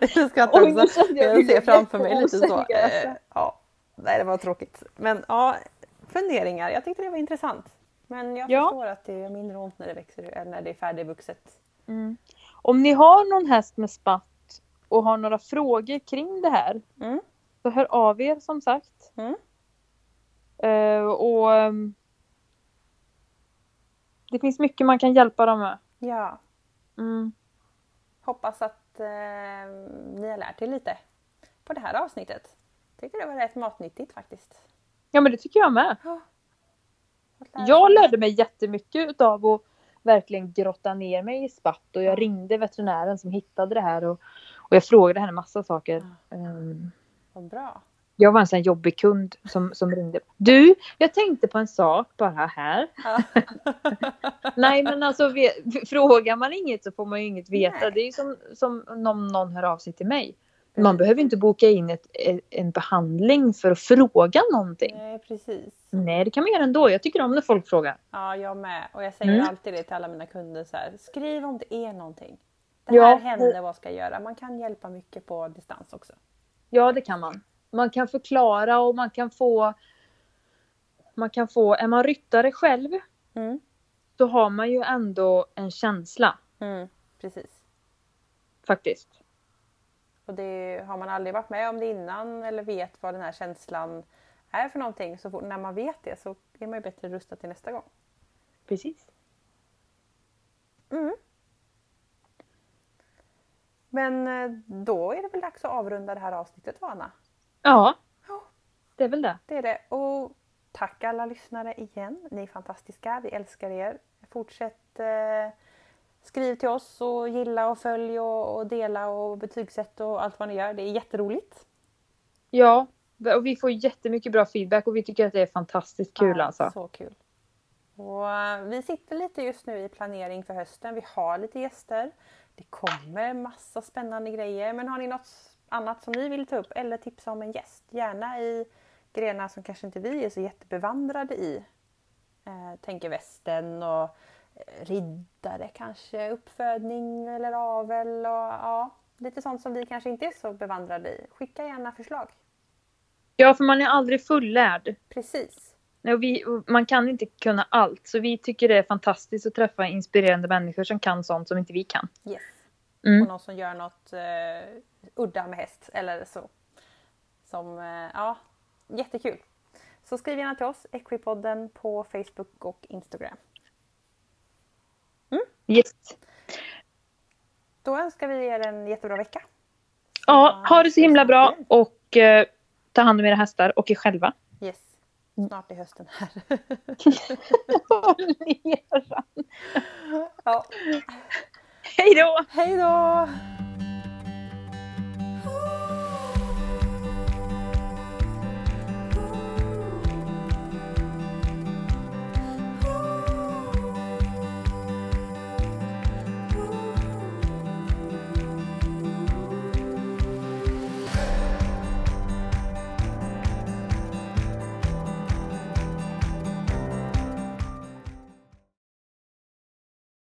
Speaker 1: jag skrattar
Speaker 3: Oj,
Speaker 1: också.
Speaker 3: jag
Speaker 1: ser framför mig lite så. Eh, ja. Nej det var tråkigt. Men ja, funderingar. Jag tyckte det var intressant. Men jag
Speaker 3: Ja.
Speaker 1: förstår att det är mindre ont när det växer eller när det är färdigvuxet.
Speaker 3: Om ni har någon häst med spatt och har några frågor kring det här
Speaker 1: Mm.
Speaker 3: Så hör av er som sagt.
Speaker 1: Mm.
Speaker 3: Eh, och ehm, det finns mycket man kan hjälpa dem med.
Speaker 1: Ja,
Speaker 3: Mm.
Speaker 1: hoppas att eh, ni har lärt er lite på det här avsnittet. Tycker det var rätt matnyttigt faktiskt.
Speaker 3: Ja men det tycker jag med. Jag lärde mig jättemycket utav att verkligen grotta ner mig i spatt och jag ringde veterinären som hittade det här och, och jag frågade henne massa saker. Ehm,
Speaker 1: Vad bra.
Speaker 3: Jag var en sån jobbig kund som, som ringde. Du, jag tänkte på en sak bara här.
Speaker 1: Ja.
Speaker 3: Nej men alltså frågar man inget så får man ju inget veta.
Speaker 1: Nej.
Speaker 3: Det är ju som, som om någon hör av sig till mig. Man behöver inte boka in ett, en behandling för att fråga någonting.
Speaker 1: Nej, precis.
Speaker 3: Nej det kan man göra ändå. Jag tycker om när folk frågar.
Speaker 1: Ja, jag med. Och jag säger
Speaker 3: Mm.
Speaker 1: alltid det till alla mina kunder så här. Skriv om det är någonting. Det
Speaker 3: Ja,
Speaker 1: här hände,
Speaker 3: det-
Speaker 1: vad ska jag göra? Man kan hjälpa mycket på distans också.
Speaker 3: Ja det kan man. Man kan förklara och man kan få man kan få, är man ryttare själv
Speaker 1: Mm.
Speaker 3: har man ju ändå en känsla
Speaker 1: Mm, precis.
Speaker 3: faktiskt.
Speaker 1: Och det har man aldrig varit med om det innan eller vet vad den här känslan är för någonting. Så fort, när man vet det så är man ju bättre rustad till nästa gång.
Speaker 3: Precis.
Speaker 1: Mm. Men eh, då är det väl dags att avrunda det här avsnittet Anna?
Speaker 3: Ja.
Speaker 1: Ja.
Speaker 3: Det är väl det.
Speaker 1: Det är det. Och tack alla lyssnare igen. Ni är fantastiska. Vi älskar er. Fortsätt eh, skriv till oss och gilla och följ och, och dela och betygsätt och allt vad ni gör. Det är jätteroligt.
Speaker 3: Ja. Och vi får jättemycket bra feedback och vi tycker att det är fantastiskt kul
Speaker 1: Ja,
Speaker 3: alltså.
Speaker 1: Så kul. Och eh, vi sitter lite just nu i planering för hösten. Vi har lite gäster. Det kommer massa spännande grejer. Men har ni något annat som ni vill ta upp eller tipsa om en gäst? Gärna i grenar som kanske inte vi är så jättebevandrade i. Eh, tänker västen och riddare kanske, uppfödning eller avel och ja, lite sånt som vi kanske inte är så bevandrade i. Skicka gärna förslag.
Speaker 3: Ja, för man är aldrig fullärd.
Speaker 1: Precis.
Speaker 3: Och vi, och man kan inte kunna allt. Så vi tycker det är fantastiskt att träffa inspirerande människor som kan sånt som inte vi kan.
Speaker 1: Yes.
Speaker 3: Mm.
Speaker 1: och någon som gör något eh, udda med häst eller så. Som, eh, ja, jättekul. Så skriv gärna till oss, Equipodden på Facebook och Instagram.
Speaker 3: Yes.
Speaker 1: Då önskar vi er en jättebra vecka.
Speaker 3: Ja, ha det så himla bra och eh, ta hand om era hästar och er själva.
Speaker 1: Yes. Snart är hösten här.
Speaker 3: Håll ner.
Speaker 1: ja.
Speaker 3: Hej då!
Speaker 1: Hej då!